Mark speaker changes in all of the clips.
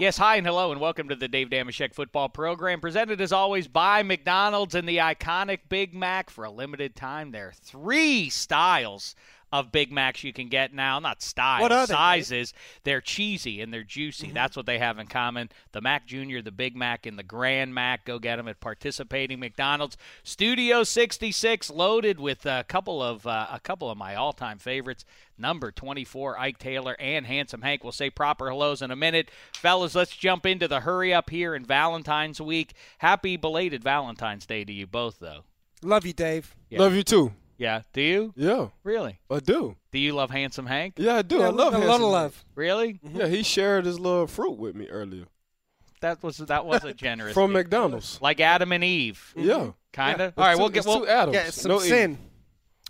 Speaker 1: Yes, hi and hello, and welcome to the Dave Dameshek football program, presented as always by McDonald's and the iconic Big Mac for a limited time. There are three styles of Big Macs you can get now. Not styles,
Speaker 2: What are they,
Speaker 1: sizes. They're cheesy and they're juicy.
Speaker 2: Mm-hmm.
Speaker 1: That's what they have in common. The Mac Jr., the Big Mac, and the Grand Mac. Go get them at participating McDonald's. Studio 66 loaded with a couple of uh, a couple of my all-time favorites. Number 24, Ike Taylor and Handsome Hank. We'll say proper hellos in a minute. Fellas, let's jump into the hurry up here in Valentine's week. Happy belated Valentine's Day to you both, though.
Speaker 2: Love you, Dave.
Speaker 1: Yeah.
Speaker 3: Love you too.
Speaker 1: Yeah. Do you?
Speaker 3: Yeah,
Speaker 1: Really?
Speaker 3: I do.
Speaker 1: Do you love Handsome Hank?
Speaker 3: Yeah, I do.
Speaker 2: Yeah,
Speaker 3: I love him.
Speaker 2: a
Speaker 3: Handsome
Speaker 2: lot of love.
Speaker 1: Really?
Speaker 3: Yeah, he shared his little fruit with me earlier
Speaker 1: That was that was a generous
Speaker 3: from
Speaker 1: gift.
Speaker 3: McDonald's.
Speaker 1: like Adam and Eve,
Speaker 3: Yeah.
Speaker 1: kind of.
Speaker 3: It's
Speaker 1: All right,
Speaker 3: two-
Speaker 1: we'll get
Speaker 3: it's
Speaker 1: we'll,
Speaker 3: two Adams.
Speaker 2: Yeah, some
Speaker 3: no
Speaker 2: sin.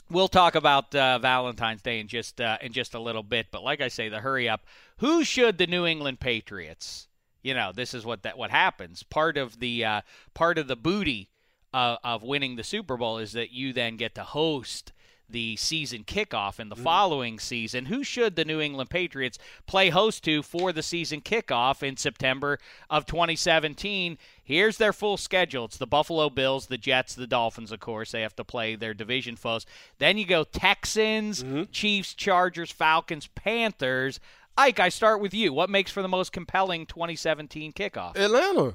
Speaker 1: we'll talk about uh, Valentine's Day in just uh, in just a little bit. But like I say, the hurry up. Who should the New England Patriots? You know, this is what that what happens. Part of the uh, part of the booty uh, of winning the Super Bowl is that you then get to host the season kickoff in the following season. Who should the New England Patriots play host to for the season kickoff in September of 2017? Here's their full schedule. It's the Buffalo Bills, the Jets, the Dolphins, of course. They have to play their division foes. Then you go Texans, Chiefs, Chargers, Falcons, Panthers. Ike, I start with you. What makes for the most compelling 2017 kickoff?
Speaker 3: Atlanta.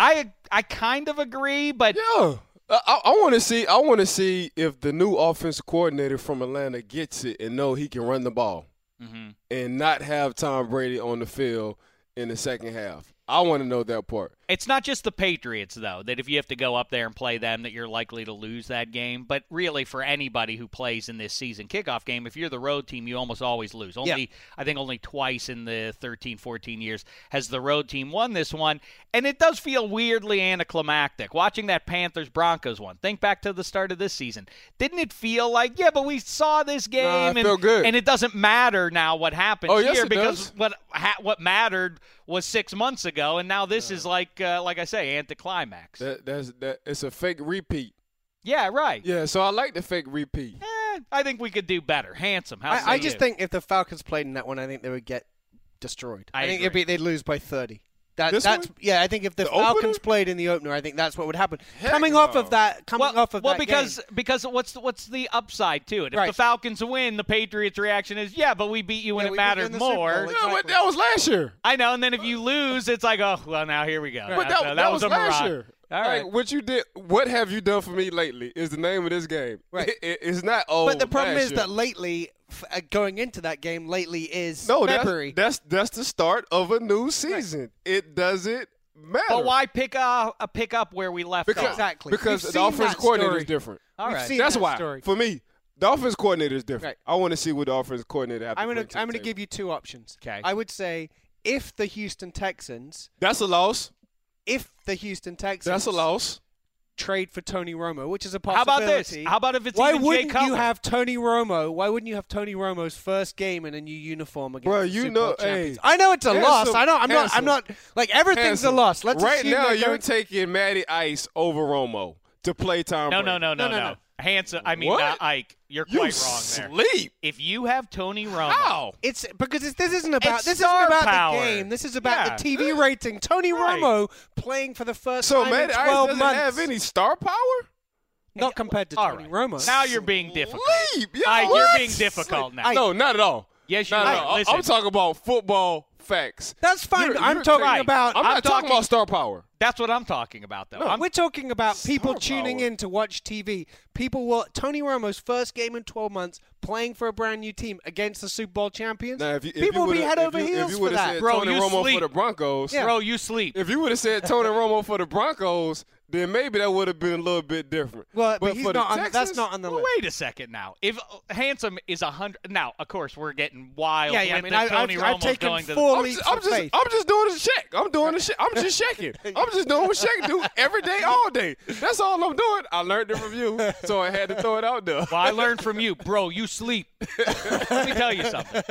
Speaker 1: I I kind of agree, but
Speaker 3: Yeah. I, I, want to see. I want to see if the new offensive coordinator from Atlanta gets it and know he can run the ball
Speaker 1: Mhm.
Speaker 3: and not have Tom Brady on the field in the second half. I want to know that part.
Speaker 1: It's not just the Patriots, though, that if you have to go up there and play them, that you're likely to lose that game. But really, for anybody who plays in this season kickoff game, if you're the road team, you almost always lose. Only, I think, only twice in the 13, 14 years has the road team won this one. And it does feel weirdly anticlimactic. Watching that Panthers Broncos one, think back to the start of this season. Didn't it feel like, yeah, but we saw this game,
Speaker 3: Nah,
Speaker 1: and,
Speaker 3: felt good.
Speaker 1: and it doesn't matter now what happens
Speaker 3: Oh, yes,
Speaker 1: here
Speaker 3: it
Speaker 1: because
Speaker 3: does.
Speaker 1: what ha- what mattered was six months ago, and now this is like uh, like I say, anticlimax.
Speaker 3: That that's that. It's a fake repeat.
Speaker 1: yeah, right.
Speaker 3: Yeah. So I like the fake repeat.
Speaker 1: Eh, I think we could do better. Handsome. How
Speaker 2: I, I just think if the Falcons played in that one, I think they would get destroyed.
Speaker 1: I
Speaker 2: think it'd be, they'd lose by 30. That,
Speaker 3: This
Speaker 2: that's
Speaker 3: one?
Speaker 2: yeah. I think if the,
Speaker 3: The
Speaker 2: Falcons
Speaker 3: opener?
Speaker 2: played in the opener, I think that's what would happen.
Speaker 3: Heck
Speaker 2: coming off of that, coming
Speaker 1: well,
Speaker 2: off of
Speaker 1: well
Speaker 2: that
Speaker 1: because
Speaker 2: game,
Speaker 1: because what's the, what's the upside to it? If
Speaker 2: Right.
Speaker 1: the Falcons win, the Patriots' reaction is, yeah, but we beat you when
Speaker 2: Yeah,
Speaker 1: it
Speaker 2: we
Speaker 1: mattered
Speaker 2: in the Super
Speaker 1: more.
Speaker 2: Bowl.
Speaker 3: Yeah, but that was last year.
Speaker 1: I know, and then if you lose, it's like, oh, well, now here we go.
Speaker 3: But that,
Speaker 1: So
Speaker 3: that, was,
Speaker 1: a
Speaker 3: last
Speaker 1: mirage.
Speaker 3: year.
Speaker 1: All right.
Speaker 3: Like, what you did? What have you done for me lately? Is the name of this game.
Speaker 2: Right.
Speaker 3: It- it- it's not. Oh,
Speaker 2: but the problem
Speaker 3: last
Speaker 2: is
Speaker 3: year.
Speaker 2: that lately, f- uh, going into that game, lately is
Speaker 3: no, that's,
Speaker 2: February.
Speaker 3: that's that's the start of a new season. It doesn't matter.
Speaker 1: But why pick a, a pick up where we left
Speaker 3: Because,
Speaker 1: off?
Speaker 2: Exactly.
Speaker 3: Because
Speaker 2: We've
Speaker 3: the
Speaker 2: seen
Speaker 3: offensive coordinator
Speaker 2: story.
Speaker 3: is different.
Speaker 1: All
Speaker 2: We've
Speaker 1: right.
Speaker 2: seen
Speaker 3: That's
Speaker 2: that
Speaker 3: why.
Speaker 2: story.
Speaker 3: For me, the offensive coordinator is different.
Speaker 2: Right.
Speaker 3: I want to see what the offensive coordinator has to
Speaker 2: I'm gonna
Speaker 3: bring to
Speaker 2: I'm gonna
Speaker 3: table.
Speaker 2: give you two options.
Speaker 1: 'Kay.
Speaker 2: I would say if the Houston Texans,
Speaker 3: That's a loss.
Speaker 2: if the Houston Texans,
Speaker 3: That's a loss.
Speaker 2: Trade for Tony Romo, which is a possibility.
Speaker 1: How about
Speaker 2: possibility.
Speaker 1: this? How about if it's
Speaker 2: why
Speaker 1: even
Speaker 2: wouldn't you have Tony Romo? Why wouldn't you have Tony Romo's first game in a new uniform against
Speaker 3: Bro,
Speaker 2: the
Speaker 3: you
Speaker 2: Super
Speaker 3: know-
Speaker 2: champions?
Speaker 3: hey,
Speaker 2: I know it's a
Speaker 3: handsome,
Speaker 2: loss. I know. I'm not. I'm not. Like everything's a loss. Let's
Speaker 3: right now, you're
Speaker 2: going-
Speaker 3: taking Matty Ice over Romo to play Tom
Speaker 1: No,
Speaker 3: Brady.
Speaker 1: no, no, no,
Speaker 2: No,
Speaker 1: no,
Speaker 2: no, no.
Speaker 1: Handsome. I mean,
Speaker 3: What?
Speaker 1: uh, Ike. You're
Speaker 3: You
Speaker 1: quite wrong there.
Speaker 3: sleep.
Speaker 1: If you have Tony Romo,
Speaker 3: How?
Speaker 2: It's because it's, this isn't about
Speaker 1: It's
Speaker 2: this isn't about
Speaker 1: power.
Speaker 2: the game. This is about
Speaker 1: Yeah.
Speaker 2: the TV rating. Tony
Speaker 1: Right.
Speaker 2: Romo playing for the first
Speaker 3: So
Speaker 2: time
Speaker 3: Matty
Speaker 2: in
Speaker 3: Ice
Speaker 2: 12
Speaker 3: doesn't
Speaker 2: months.
Speaker 3: have any star power?
Speaker 2: Not compared to
Speaker 1: All
Speaker 2: Tony
Speaker 1: right.
Speaker 2: Romo.
Speaker 1: Now you're being difficult.
Speaker 3: Sleep. Yo,
Speaker 1: Ike, you're
Speaker 3: what?
Speaker 1: being difficult now.
Speaker 3: No, not at all.
Speaker 1: Yes, you
Speaker 3: Not
Speaker 1: are.
Speaker 3: all. I-
Speaker 1: Listen.
Speaker 3: I'm talking about football facts.
Speaker 2: That's fine.
Speaker 3: You're-
Speaker 2: I'm
Speaker 3: you're
Speaker 2: talking
Speaker 1: right.
Speaker 2: about.
Speaker 3: I'm,
Speaker 1: I'm
Speaker 3: not talking,
Speaker 1: talking-
Speaker 3: about star power.
Speaker 1: That's what I'm talking about, though.
Speaker 3: No,
Speaker 1: I'm,
Speaker 2: We're talking about people tuning
Speaker 3: power.
Speaker 2: in to watch TV. People will Tony Romo's first game in 12 months playing for a brand new team against the Super Bowl champions.
Speaker 3: Now, if you, if
Speaker 2: people
Speaker 3: you
Speaker 2: will be
Speaker 3: would've-
Speaker 2: head
Speaker 3: if
Speaker 2: over
Speaker 3: you,
Speaker 2: heels
Speaker 3: if you
Speaker 2: for that.
Speaker 3: said
Speaker 1: Bro,
Speaker 3: Tony
Speaker 1: you
Speaker 3: Romo
Speaker 1: sleep.
Speaker 3: for the Broncos,
Speaker 2: Yeah.
Speaker 1: bro, you sleep.
Speaker 3: if you would have said Tony Romo for the Broncos, then maybe that would have been a little bit different.
Speaker 2: Well, but he's
Speaker 3: for the
Speaker 2: not on- that's not on the
Speaker 1: Well,
Speaker 2: list.
Speaker 1: wait a second now. If uh, Handsome is a hundred, now of course we're getting wild.
Speaker 2: Yeah, yeah, I
Speaker 1: with
Speaker 2: mean,
Speaker 1: the
Speaker 2: I-
Speaker 1: Tony
Speaker 2: I've- I've
Speaker 1: Romo's
Speaker 2: taken
Speaker 1: going to
Speaker 2: four
Speaker 3: I'm just, I'm just. I'm just doing a check. I'm doing a check. I'm just checking. I'm just doing what Shaq do every day, all day. That's all I'm doing. I learned it from you, so I had to throw it out there.
Speaker 1: Well, I learned from you, bro. You sleep. Let me tell you something.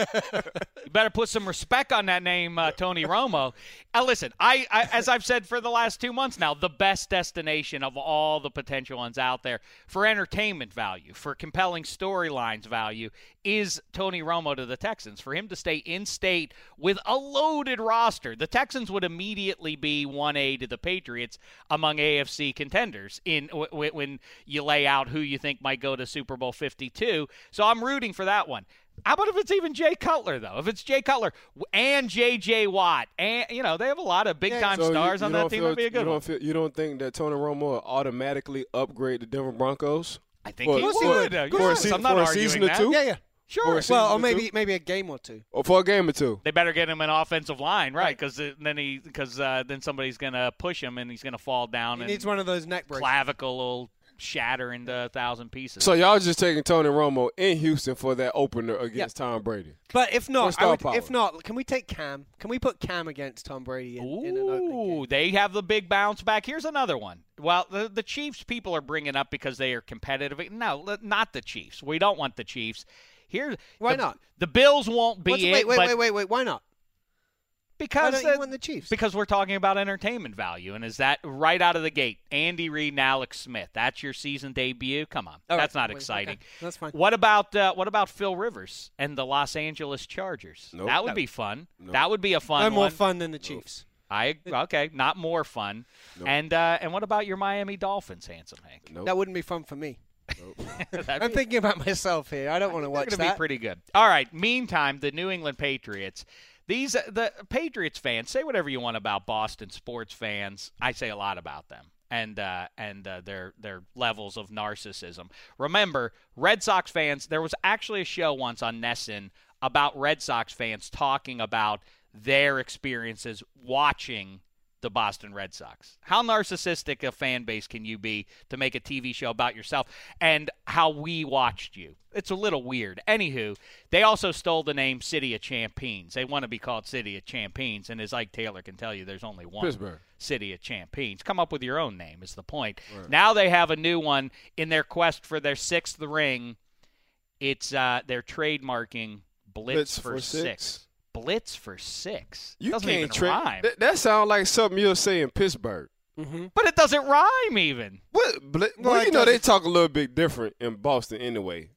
Speaker 1: You better put some respect on that name, uh, Tony Romo. Uh, listen, I, I, as I've said for the last two months now, the best destination of all the potential ones out there for entertainment value, for compelling storylines value, is Tony Romo to the Texans. For him to stay in state with a loaded roster, the Texans would immediately be 1A to the Patriots among AFC contenders in when you lay out who you think might go to Super Bowl 52. So I'm rooting for that one. How about if it's even Jay Cutler though? If it's Jay Cutler and J.J. Watt, and you know they have a lot of big time
Speaker 3: So
Speaker 1: stars
Speaker 3: you
Speaker 1: on that team, that'd be a good
Speaker 3: you don't
Speaker 1: one.
Speaker 3: Feel, you don't think that Tony Romo will automatically upgrade the Denver Broncos?
Speaker 1: I think
Speaker 3: for,
Speaker 1: he
Speaker 3: for-
Speaker 1: would.
Speaker 3: For, a,
Speaker 1: yes,
Speaker 3: season,
Speaker 1: I'm not
Speaker 3: for a
Speaker 1: arguing
Speaker 3: season or two,
Speaker 2: Yeah, yeah.
Speaker 1: Sure.
Speaker 3: Or
Speaker 2: Well, or
Speaker 3: or
Speaker 2: maybe
Speaker 3: two?
Speaker 2: maybe a game or two.
Speaker 3: or for a game or two.
Speaker 1: They better get him an offensive line, right? Because then he, because uh, then somebody's gonna push him and he's gonna fall down
Speaker 2: He
Speaker 1: and
Speaker 2: needs one of those neck braces.
Speaker 1: clavicle will shatter into a thousand pieces.
Speaker 3: So y'all just taking Tony Romo in Houston for that opener against Tom Brady.
Speaker 2: But if not, would, if not, can we take Cam? Can we put Cam against Tom Brady in, in an opening
Speaker 1: Ooh,
Speaker 2: game?
Speaker 1: they have the big bounce back. Here's another one. Well, the, the Chiefs people are bringing up because they are competitive. No, not the Chiefs. We don't want the Chiefs. Here,
Speaker 2: Why
Speaker 1: the-
Speaker 2: not?
Speaker 1: The Bills won't be
Speaker 2: What's-
Speaker 1: it,
Speaker 2: wait, wait,
Speaker 1: but
Speaker 2: wait, wait, wait. Why not? Why
Speaker 1: because
Speaker 2: don't you
Speaker 1: uh,
Speaker 2: want the Chiefs?
Speaker 1: because we're talking about entertainment value, and is that right out of the gate? Andy Reid and Alex Smith. That's your season debut. Come on,
Speaker 2: All right,
Speaker 1: that's not
Speaker 2: wait,
Speaker 1: exciting.
Speaker 2: okay, that's fine.
Speaker 1: What about uh, what about Phil Rivers and the Los Angeles Chargers?
Speaker 3: Nope.
Speaker 1: That would be fun.
Speaker 3: Nope.
Speaker 1: That would be a fun
Speaker 2: No more
Speaker 1: one.
Speaker 2: fun than the Chiefs.
Speaker 1: I okay, not more fun. And uh, and what about your Miami Dolphins, handsome Hank?
Speaker 3: Nope.
Speaker 2: That wouldn't be fun for me.
Speaker 1: That'd
Speaker 2: I'm thinking about myself here. I don't want to watch
Speaker 1: going to
Speaker 2: that.
Speaker 1: be pretty good. All right. Meantime, the New England Patriots. These the Patriots fans say whatever you want about Boston sports fans. I say a lot about them and uh, and uh, their their levels of narcissism. Remember, Red Sox fans. There was actually a show once on NESN about Red Sox fans talking about their experiences watching the Boston Red Sox. How narcissistic a fan base can you be to make a TV show about yourself and how we watched you? It's a little weird. Anywho, they also stole the name City of Champions. They want to be called City of Champions, and as Ike Taylor can tell you, there's only one
Speaker 3: Pittsburgh.
Speaker 1: City of Champions. Come up with your own name is the point. Now they have a new one in their quest for their sixth ring. It's uh, they're trademarking Blitz,
Speaker 3: Blitz
Speaker 1: for,
Speaker 3: for
Speaker 1: six.
Speaker 3: six.
Speaker 1: Blitz for six.
Speaker 3: You
Speaker 1: doesn't
Speaker 3: can't
Speaker 1: even
Speaker 3: tra-
Speaker 1: rhyme.
Speaker 3: That, that sounds like something you'll say in Pittsburgh. Mm-hmm.
Speaker 1: But it doesn't rhyme even.
Speaker 3: What? Bl-
Speaker 2: No,
Speaker 3: well, you know they talk a little bit different in Boston anyway.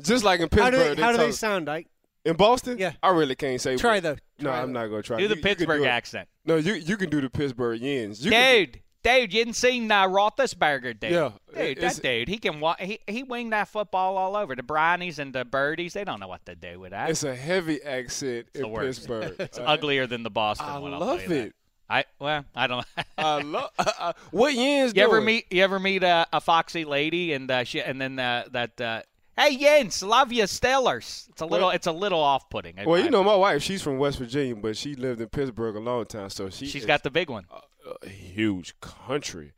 Speaker 3: Just like in
Speaker 2: How
Speaker 3: Pittsburgh,
Speaker 2: do they, how do
Speaker 3: talk-
Speaker 2: they sound, Ike?
Speaker 3: in Boston.
Speaker 2: Yeah.
Speaker 3: I really can't say.
Speaker 2: Try though.
Speaker 3: No,
Speaker 2: Try
Speaker 3: I'm not gonna try.
Speaker 1: Do the
Speaker 3: you can
Speaker 1: Pittsburgh
Speaker 3: do
Speaker 1: accent.
Speaker 3: No, you you can do the Pittsburgh yins. You can-
Speaker 1: Dude, you didn't see uh, Roethlisberger, dude.
Speaker 3: Yeah,
Speaker 1: dude, that dude, he can wa- he he winged that football all over. The brownies and the birdies, they don't know what to do with that.
Speaker 3: It's a heavy accent in
Speaker 1: worst.
Speaker 3: Pittsburgh.
Speaker 1: It's uglier than the Boston
Speaker 3: I
Speaker 1: one. I'll
Speaker 3: love
Speaker 1: you that.
Speaker 3: it.
Speaker 1: I well, I don't.
Speaker 3: I love. Uh, what yins?
Speaker 1: you ever meet you ever meet a, a foxy lady and uh, she and then uh, that uh, Hey Jens, love you, Steelers. It's a little,
Speaker 3: Well-
Speaker 1: it's a little off-putting.
Speaker 3: Well, you know, my wife, she's from West Virginia, but she lived in Pittsburgh a long time, so she
Speaker 1: she's
Speaker 3: is
Speaker 1: got the big one.
Speaker 3: a huge country,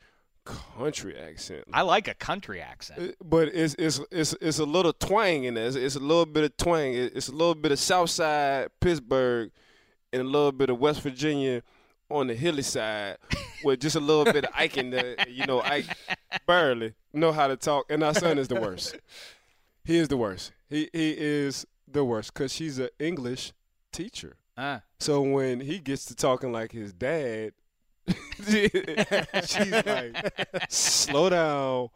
Speaker 3: country accent.
Speaker 1: I like a country accent.
Speaker 3: Uh, But it's it's it's it's a little twang in there. It's, it's a little bit of twang. It's a little bit of Southside Pittsburgh and a little bit of West Virginia on the hilly side with just a little bit of Ike in there. You know, Ike barely know how to talk, and our son is the worst. He is the worst. He he is the worst because she's an English teacher.
Speaker 1: Uh,
Speaker 3: So when he gets to talking like his dad, she's like, slow down,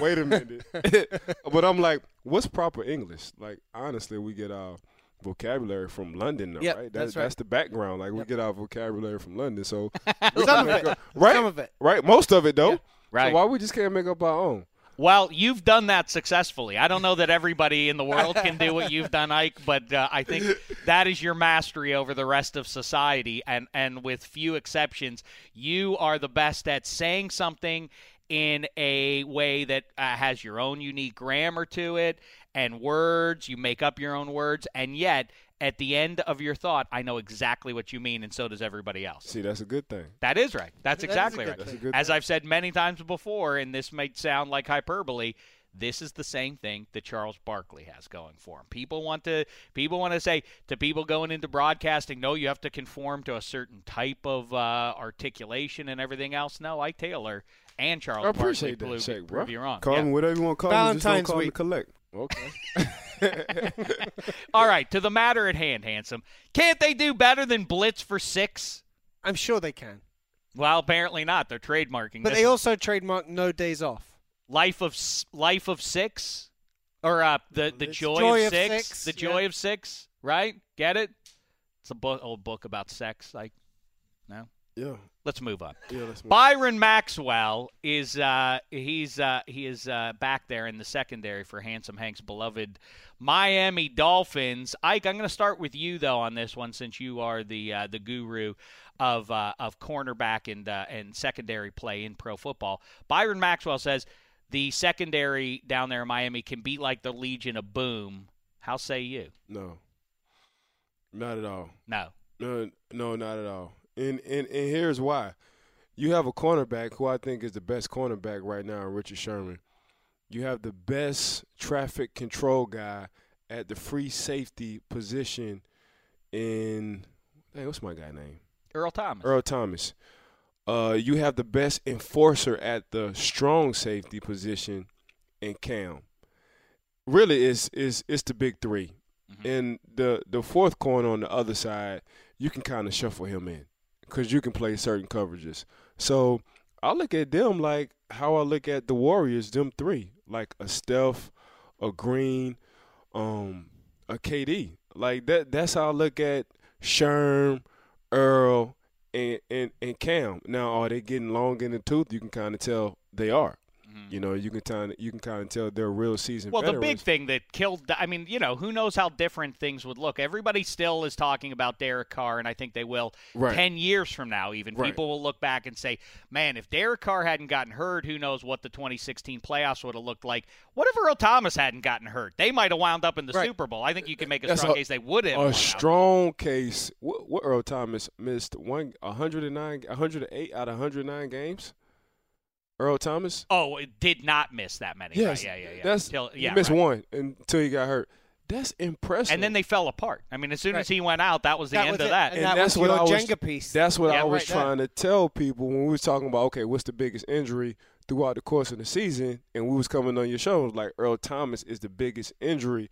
Speaker 3: wait a minute. but I'm like, what's proper English? Like, honestly, we get our vocabulary from London, though,
Speaker 2: Yep,
Speaker 3: right?
Speaker 2: that's right.
Speaker 3: That's the background. Like, we get our vocabulary from London. So,
Speaker 2: Some of it.
Speaker 3: right?
Speaker 2: Some of it.
Speaker 3: Right? Most of it, though.
Speaker 1: Right.
Speaker 3: So why we just can't make up our own?
Speaker 1: Well, you've done that successfully. I don't know that everybody in the world can do what you've done, Ike, but uh, I think that is your mastery over the rest of society. And, and with few exceptions, you are the best at saying something in a way that uh, has your own unique grammar to it and words. You make up your own words. And yet, at the end of your thought, I know exactly what you mean, and so does everybody else.
Speaker 3: See, that's a good thing.
Speaker 1: That is right. That's
Speaker 2: That is a
Speaker 1: exactly right.
Speaker 3: That's
Speaker 1: As
Speaker 3: thing.
Speaker 1: I've said many times before, and this may sound like hyperbole, this is the same thing that Charles Barkley has going for him. People want to people want to say to people going into broadcasting, no, you have to conform to a certain type of uh, articulation and everything else. No, Ike Taylor and Charles
Speaker 3: I appreciate
Speaker 1: Barkley
Speaker 3: that,
Speaker 1: prove,
Speaker 3: Shake, bro.
Speaker 1: prove you wrong.
Speaker 3: Call
Speaker 1: Yeah.
Speaker 3: me whatever you want to call me. Just don't
Speaker 2: Valentine's
Speaker 3: call me
Speaker 2: week.
Speaker 3: collect. Okay.
Speaker 1: All right, to the matter at hand, handsome. Can't they do better than blitz for six?
Speaker 2: I'm sure they can.
Speaker 1: Well, apparently not. They're trademarking.
Speaker 2: But
Speaker 1: this.
Speaker 2: they also trademark no days off.
Speaker 1: Life of Life of Six, or uh, the the joy,
Speaker 2: Joy
Speaker 1: of,
Speaker 2: of
Speaker 1: six,
Speaker 2: Six,
Speaker 1: the
Speaker 2: yeah.
Speaker 1: joy of six, right? Get it? It's a book, old book about sex. Like, no.
Speaker 3: Yeah.
Speaker 1: Let's move on.
Speaker 3: Yeah, that's
Speaker 1: Byron Maxwell is uh, he's uh, he is uh, back there in the secondary for Handsome Hank's beloved Miami Dolphins. Ike, I'm going to start with you though on this one since you are the uh, the guru of uh, of cornerback and uh, and secondary play in pro football. Byron Maxwell says the secondary down there in Miami can be like the Legion of Boom. How say you?
Speaker 3: No. Not at all.
Speaker 1: No.
Speaker 3: No, no, not at all. And, and and here's why. You have a cornerback who I think is the best cornerback right now, Richard Sherman. You have the best traffic control guy at the free safety position in hey, what's my guy name?
Speaker 1: Earl Thomas.
Speaker 3: Earl Thomas. Uh, you have the best enforcer at the strong safety position in Cam. Really, it's, it's, it's the big 3 And the, the fourth corner on the other side, you can kind of shuffle him in because you can play certain coverages. So I look at them like how I look at the Warriors, them three, like a Steph, a Green, um, a KD. Like that. That's how I look at Sherm, Earl, and, and and Cam. Now, are they getting long in the tooth? You can kind of tell they are. Mm-hmm. You know, you can kind of you can kind of tell they're real seasoned.
Speaker 1: Well, the big thing that killed, I mean, you know, who knows how different things would look. Everybody still is talking about Derek Carr, and I think they will
Speaker 3: Right.
Speaker 1: 10 years from now, even.
Speaker 3: Right.
Speaker 1: People will look back and say, man, if Derek Carr hadn't gotten hurt, who knows what the 2016 playoffs would have looked like. What if Earl Thomas hadn't gotten hurt? They might have wound up in the
Speaker 2: Right.
Speaker 1: Super Bowl. I think you can make a
Speaker 3: That's
Speaker 1: strong
Speaker 3: a-
Speaker 1: case they would have.
Speaker 3: a
Speaker 1: won out.
Speaker 3: strong case. What, what Earl Thomas missed one 109, 108 out of 109 games. Earl Thomas.
Speaker 1: Oh, it did not miss that many.
Speaker 3: Yes,
Speaker 1: Right, yeah, yeah, yeah.
Speaker 3: That's
Speaker 1: Till-
Speaker 3: he
Speaker 1: yeah,
Speaker 3: missed
Speaker 1: right.
Speaker 3: one until he got hurt. That's impressive.
Speaker 1: And then they fell apart. I mean, as soon as he went out, that was the
Speaker 2: That
Speaker 1: end
Speaker 2: was
Speaker 1: of
Speaker 2: it.
Speaker 1: that.
Speaker 2: And
Speaker 3: And
Speaker 2: that
Speaker 3: that's
Speaker 2: was
Speaker 3: what
Speaker 2: your
Speaker 3: I was-
Speaker 2: Jenga piece.
Speaker 3: That's what
Speaker 1: Yeah,
Speaker 3: I was
Speaker 2: right there.
Speaker 3: trying to tell people when we were talking about okay, what's the biggest injury throughout the course of the season, and we was coming on your show like Earl Thomas is the biggest injury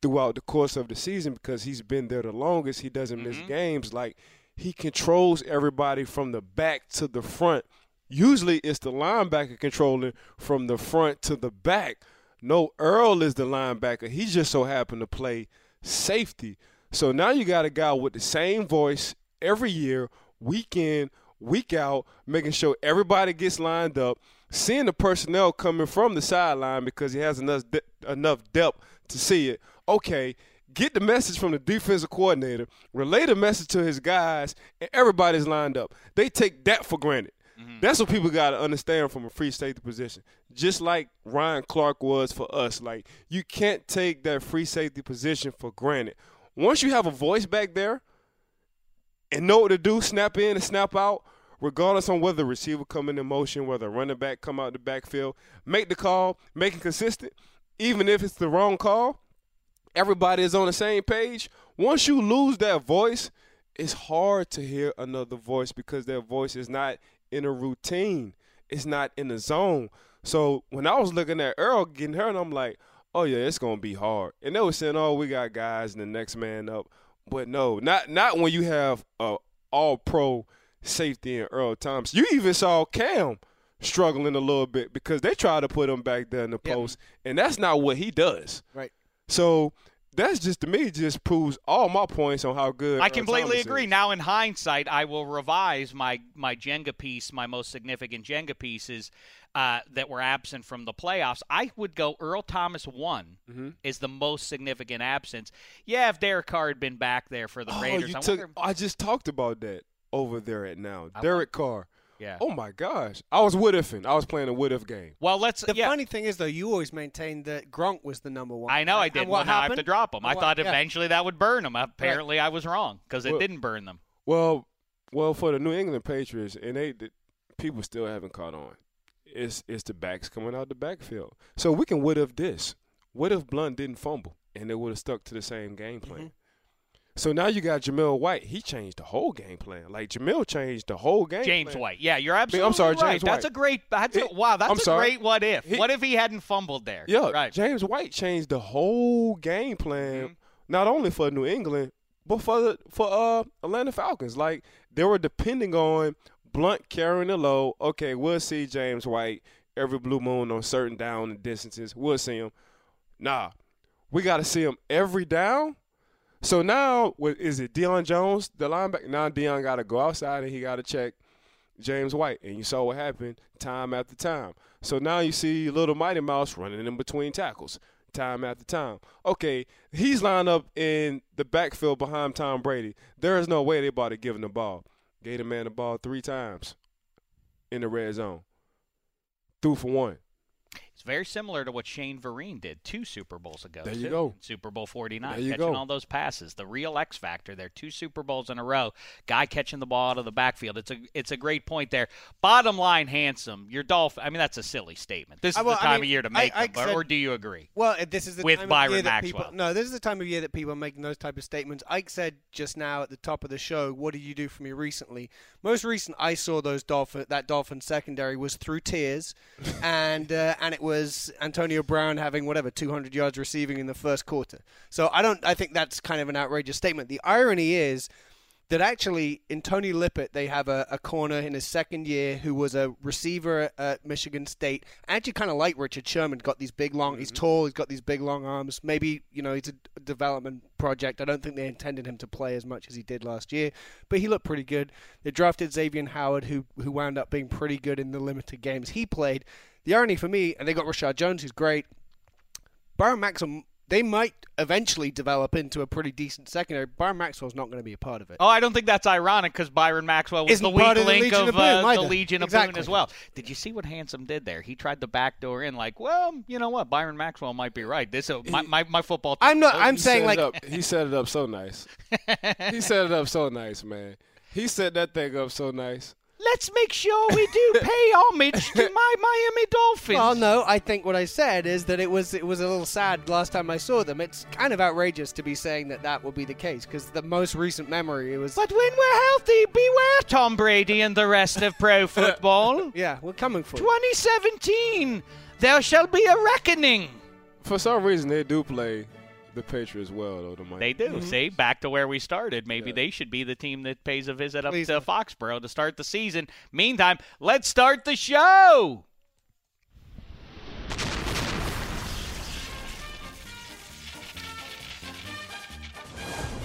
Speaker 3: throughout the course of the season because he's been there the longest. He doesn't miss
Speaker 1: Mhm.
Speaker 3: games. Like he controls everybody from the back to the front. Usually it's the linebacker controlling from the front to the back. No, Earl is the linebacker. He just so happened to play safety. So now you got a guy with the same voice every year, week in, week out, making sure everybody gets lined up, seeing the personnel coming from the sideline because he has enough de- enough depth to see it. Okay, get the message from the defensive coordinator, relay the message to his guys, and everybody's lined up. They take that for granted. Mm-hmm. That's what people got to understand from a free safety position. Just like Ryan Clark was for us. Like, you can't take that free safety position for granted. Once you have a voice back there and know what to do, snap in and snap out, regardless on whether the receiver come in motion, whether a running back come out the backfield, make the call, make it consistent. Even if it's the wrong call, everybody is on the same page. Once you lose that voice, it's hard to hear another voice because their voice is not in a routine. It's not in the zone. So when I was looking at Earl getting hurt, I'm like, oh yeah, it's gonna be hard. And they were saying, oh, we got guys and the next man up. But no, not not when you have a all pro safety in Earl Thomas. You even saw Cam struggling a little bit because they tried to put him back there in the
Speaker 2: Yep.
Speaker 3: post, and that's not what he does.
Speaker 2: Right.
Speaker 3: So that's just to me just proves all my points on how good
Speaker 1: I completely agree.
Speaker 3: is.
Speaker 1: Now, in hindsight, I will revise my my Jenga piece, my most significant Jenga pieces uh, that were absent from the playoffs. I would go Earl Thomas one
Speaker 3: Mm-hmm.
Speaker 1: is the most significant absence. Yeah, if Derek Carr had been back there for the
Speaker 3: Oh,
Speaker 1: Raiders, I
Speaker 3: took.
Speaker 1: wonder.
Speaker 3: I just talked about that over there at now.
Speaker 1: I
Speaker 3: Derek Carr.
Speaker 1: Yeah.
Speaker 3: Oh my gosh, I was what ifing. I was playing a what if game.
Speaker 1: Well, let's.
Speaker 2: The
Speaker 1: yeah.
Speaker 2: funny thing is, though, you always maintained that Gronk was the number one.
Speaker 1: I know I
Speaker 2: And
Speaker 1: did.
Speaker 2: what
Speaker 1: Well, now I have to drop him. I
Speaker 2: What-
Speaker 1: thought
Speaker 2: yeah.
Speaker 1: eventually that would burn him. Apparently, I was wrong because it
Speaker 3: Well-
Speaker 1: didn't burn them.
Speaker 3: Well, well, for the New England Patriots, and they, the, people still haven't caught on. It's it's the backs coming out the backfield. So we can what if this? What if Blount didn't fumble and they would have stuck to the same game plan?
Speaker 1: Mm-hmm.
Speaker 3: So now you got Jamil White. He changed the whole game plan. Like Jamil changed the whole game.
Speaker 1: James
Speaker 3: plan.
Speaker 1: White. Yeah, you're absolutely I'm
Speaker 3: sorry,
Speaker 1: right.
Speaker 3: James
Speaker 1: That's
Speaker 3: White.
Speaker 1: a great. That's a,
Speaker 3: He-
Speaker 1: wow. That's
Speaker 3: I'm
Speaker 1: a
Speaker 3: sorry.
Speaker 1: great what if.
Speaker 3: He-
Speaker 1: what if he hadn't fumbled there?
Speaker 3: Yeah,
Speaker 1: right.
Speaker 3: James White changed the whole game plan,
Speaker 1: Mhm.
Speaker 3: not only for New England, but for the, for uh Atlanta Falcons. Like they were depending on Blount carrying the load. Okay, we'll see James White every blue moon on certain down and distances. We'll see him. Nah, we got to see him every down. So now, is it? Deion Jones, the linebacker. Now Deion got to go outside and he got to check James White, and you saw what happened time after time. So now you see little Mighty Mouse running in between tackles time after time. Okay, he's lined up in the backfield behind Tom Brady. There is no way they about to give him the ball. Gave the man the ball three times in the red zone. Threw for one.
Speaker 1: It's very similar to what Shane Vereen did two Super Bowls ago.
Speaker 3: There you
Speaker 1: too.
Speaker 3: go.
Speaker 1: Super Bowl 49,
Speaker 3: There you
Speaker 1: catching
Speaker 3: go.
Speaker 1: all those passes. The real X factor there. Two Super Bowls in a row. Guy catching the ball out of the backfield. It's a it's a great point there. Bottom line, handsome. Your Dolphin. I mean, that's a silly statement. This is
Speaker 2: well,
Speaker 1: the
Speaker 2: I
Speaker 1: time
Speaker 2: mean,
Speaker 1: of year to make
Speaker 2: I
Speaker 1: them, or-
Speaker 2: said-
Speaker 1: or do you agree?
Speaker 2: Well, this is the
Speaker 1: With
Speaker 2: time
Speaker 1: Byron
Speaker 2: of year that
Speaker 1: Maxwell.
Speaker 2: people. No, this is the time of year that people are making those type of statements. Ike said just now at the top of the show, "What did you do for me recently?" Most recent I saw those dolphin that dolphin secondary was through tears, and uh, and it was Antonio Brown having whatever 200 yards receiving in the first quarter. So I don't. I think that's kind of an outrageous statement. The irony is that actually in Tony Lippett they have a, a corner in his second year who was a receiver at Michigan State. Actually, kind of like Richard Sherman, got these big long. He's mm-hmm. tall. He's got these big long arms. Maybe you know he's a development project. I don't think they intended him to play as much as he did last year, but he looked pretty good. They drafted Xavier Howard, who who wound up being pretty good in the limited games he played. The irony for me, and they got Reshad Jones, who's great. Byron Maxwell, they might eventually develop into a pretty decent secondary. Byron Maxwell's not going to be a part of it.
Speaker 1: Oh, I don't think that's ironic because Byron Maxwell was
Speaker 2: Isn't
Speaker 1: the weak
Speaker 2: of the
Speaker 1: link
Speaker 2: Legion
Speaker 1: of,
Speaker 2: of Boom
Speaker 1: uh, the. Legion of Boom
Speaker 2: Exactly.
Speaker 1: as well. Did you see what Handsome did there? He tried the back door in, like, well, you know what? Byron Maxwell might be right. This uh, my, my my football. Team
Speaker 2: I'm not. I'm
Speaker 3: He
Speaker 2: saying like
Speaker 3: up, he set it up so nice. he set it up so nice, man. He set that thing up so nice.
Speaker 1: Let's make sure we do pay homage to my Miami Dolphins.
Speaker 2: Well, no, I think what I said is that it was it was a little sad last time I saw them. It's kind of outrageous to be saying that that will be the case because the most recent memory it was.
Speaker 1: But when we're healthy, beware Tom Brady and the rest of pro football.
Speaker 2: Yeah, we're coming for you.
Speaker 1: 2017, there shall be a reckoning.
Speaker 3: For some reason, they do play the Patriots well, though. The Miami.
Speaker 1: They do. Mm-hmm. See, back to where we started. Maybe
Speaker 3: Yeah.
Speaker 1: they should be the team that pays a visit up
Speaker 2: Please
Speaker 1: to
Speaker 2: no.
Speaker 1: Foxborough to start the season. Meantime, let's start the show.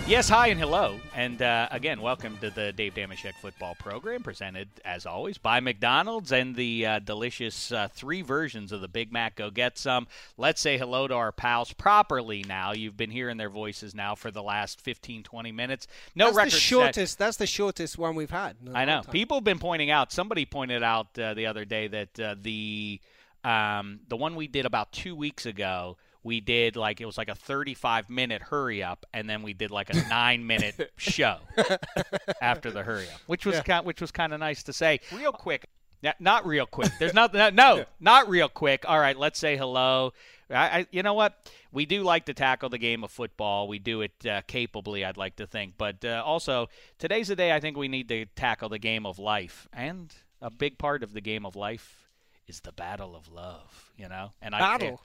Speaker 1: Yes, hi and hello. And uh, again, welcome to the Dave Dameshek football program, presented, as always, by McDonald's and the uh, delicious uh, three versions of the Big Mac. Go get some. Let's say hello to our pals properly now. You've been hearing their voices now for the last 15, 20 minutes. No
Speaker 2: that's
Speaker 1: record
Speaker 2: the
Speaker 1: set.
Speaker 2: shortest. That's the shortest one we've had.
Speaker 1: I know. People have been pointing out. Somebody pointed out uh, the other day that uh, the um, the one we did about two weeks ago, we did like it was like a 35 minute hurry up, and then we did like a nine minute show after the hurry up, which was kind, which was kind of nice to say. Real quick. Not real quick. There's nothing no, no, not real quick. All right, let's say hello. I, I, you know what? We do like to tackle the game of football. We do it uh, capably, I'd like to think. But uh, also, today's the day I think we need to tackle the game of life, and a big part of the game of life is the battle of love. You know, and I
Speaker 2: Battle?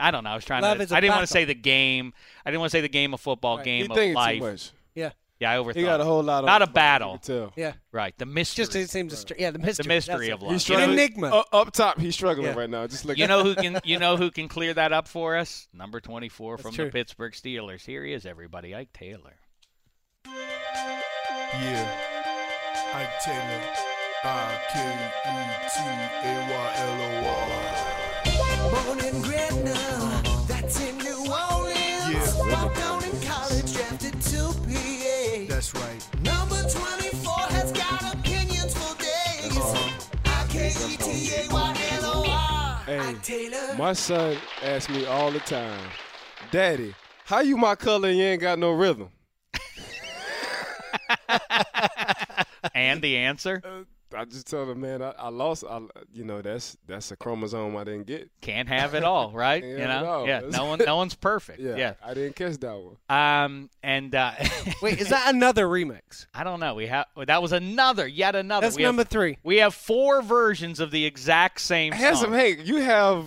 Speaker 1: I don't know. I was trying
Speaker 2: Love
Speaker 1: to. I didn't want to say the game. I didn't want to say the game of football.
Speaker 2: Right.
Speaker 1: Game
Speaker 3: He
Speaker 1: of
Speaker 3: thinking
Speaker 1: life.
Speaker 3: too much.
Speaker 2: Yeah.
Speaker 1: Yeah, I overthought.
Speaker 3: He got a whole lot of
Speaker 1: Not a battle.
Speaker 3: can tell.
Speaker 2: Yeah.
Speaker 1: Right, the mystery.
Speaker 2: Just it seems a str- yeah the mystery.
Speaker 1: the mystery
Speaker 2: That's
Speaker 1: of
Speaker 2: it.
Speaker 1: love.
Speaker 3: He's struggling.
Speaker 2: enigma.
Speaker 3: Uh, up top, he's struggling
Speaker 2: Yeah.
Speaker 3: right now. Just look
Speaker 1: You know who can you know who can clear that up for us? Number 24 from
Speaker 2: true.
Speaker 1: the Pittsburgh Steelers. Here he is everybody, Ike Taylor.
Speaker 4: Yeah. Ike Taylor. I K E T A Y L O R.
Speaker 5: Born in Gretna, that's in New Orleans.
Speaker 4: Yeah.
Speaker 5: Walked down in college, drafted to PA.
Speaker 4: That's right.
Speaker 5: Number 24 has got opinions for days. I-K-E-T-A-Y-L-O-R.
Speaker 3: Hey,
Speaker 5: Taylor.
Speaker 3: My son asks me all the time, Daddy, how you my color and you ain't got no rhythm?
Speaker 1: And the answer?
Speaker 3: Uh, I just tell them, man, I, I lost. I, you know, that's that's a chromosome I didn't get.
Speaker 1: Can't have it all, right? You know?
Speaker 3: all.
Speaker 1: Yeah, no one no one's perfect.
Speaker 3: Yeah,
Speaker 1: Yeah.
Speaker 3: I didn't catch that one.
Speaker 1: Um and uh
Speaker 2: Wait, is that another remix?
Speaker 1: I don't know. We have that was another yet another.
Speaker 2: That's
Speaker 1: we have-
Speaker 2: number three.
Speaker 1: We have four versions of the exact same
Speaker 3: Handsome
Speaker 1: song.
Speaker 3: Hank, you have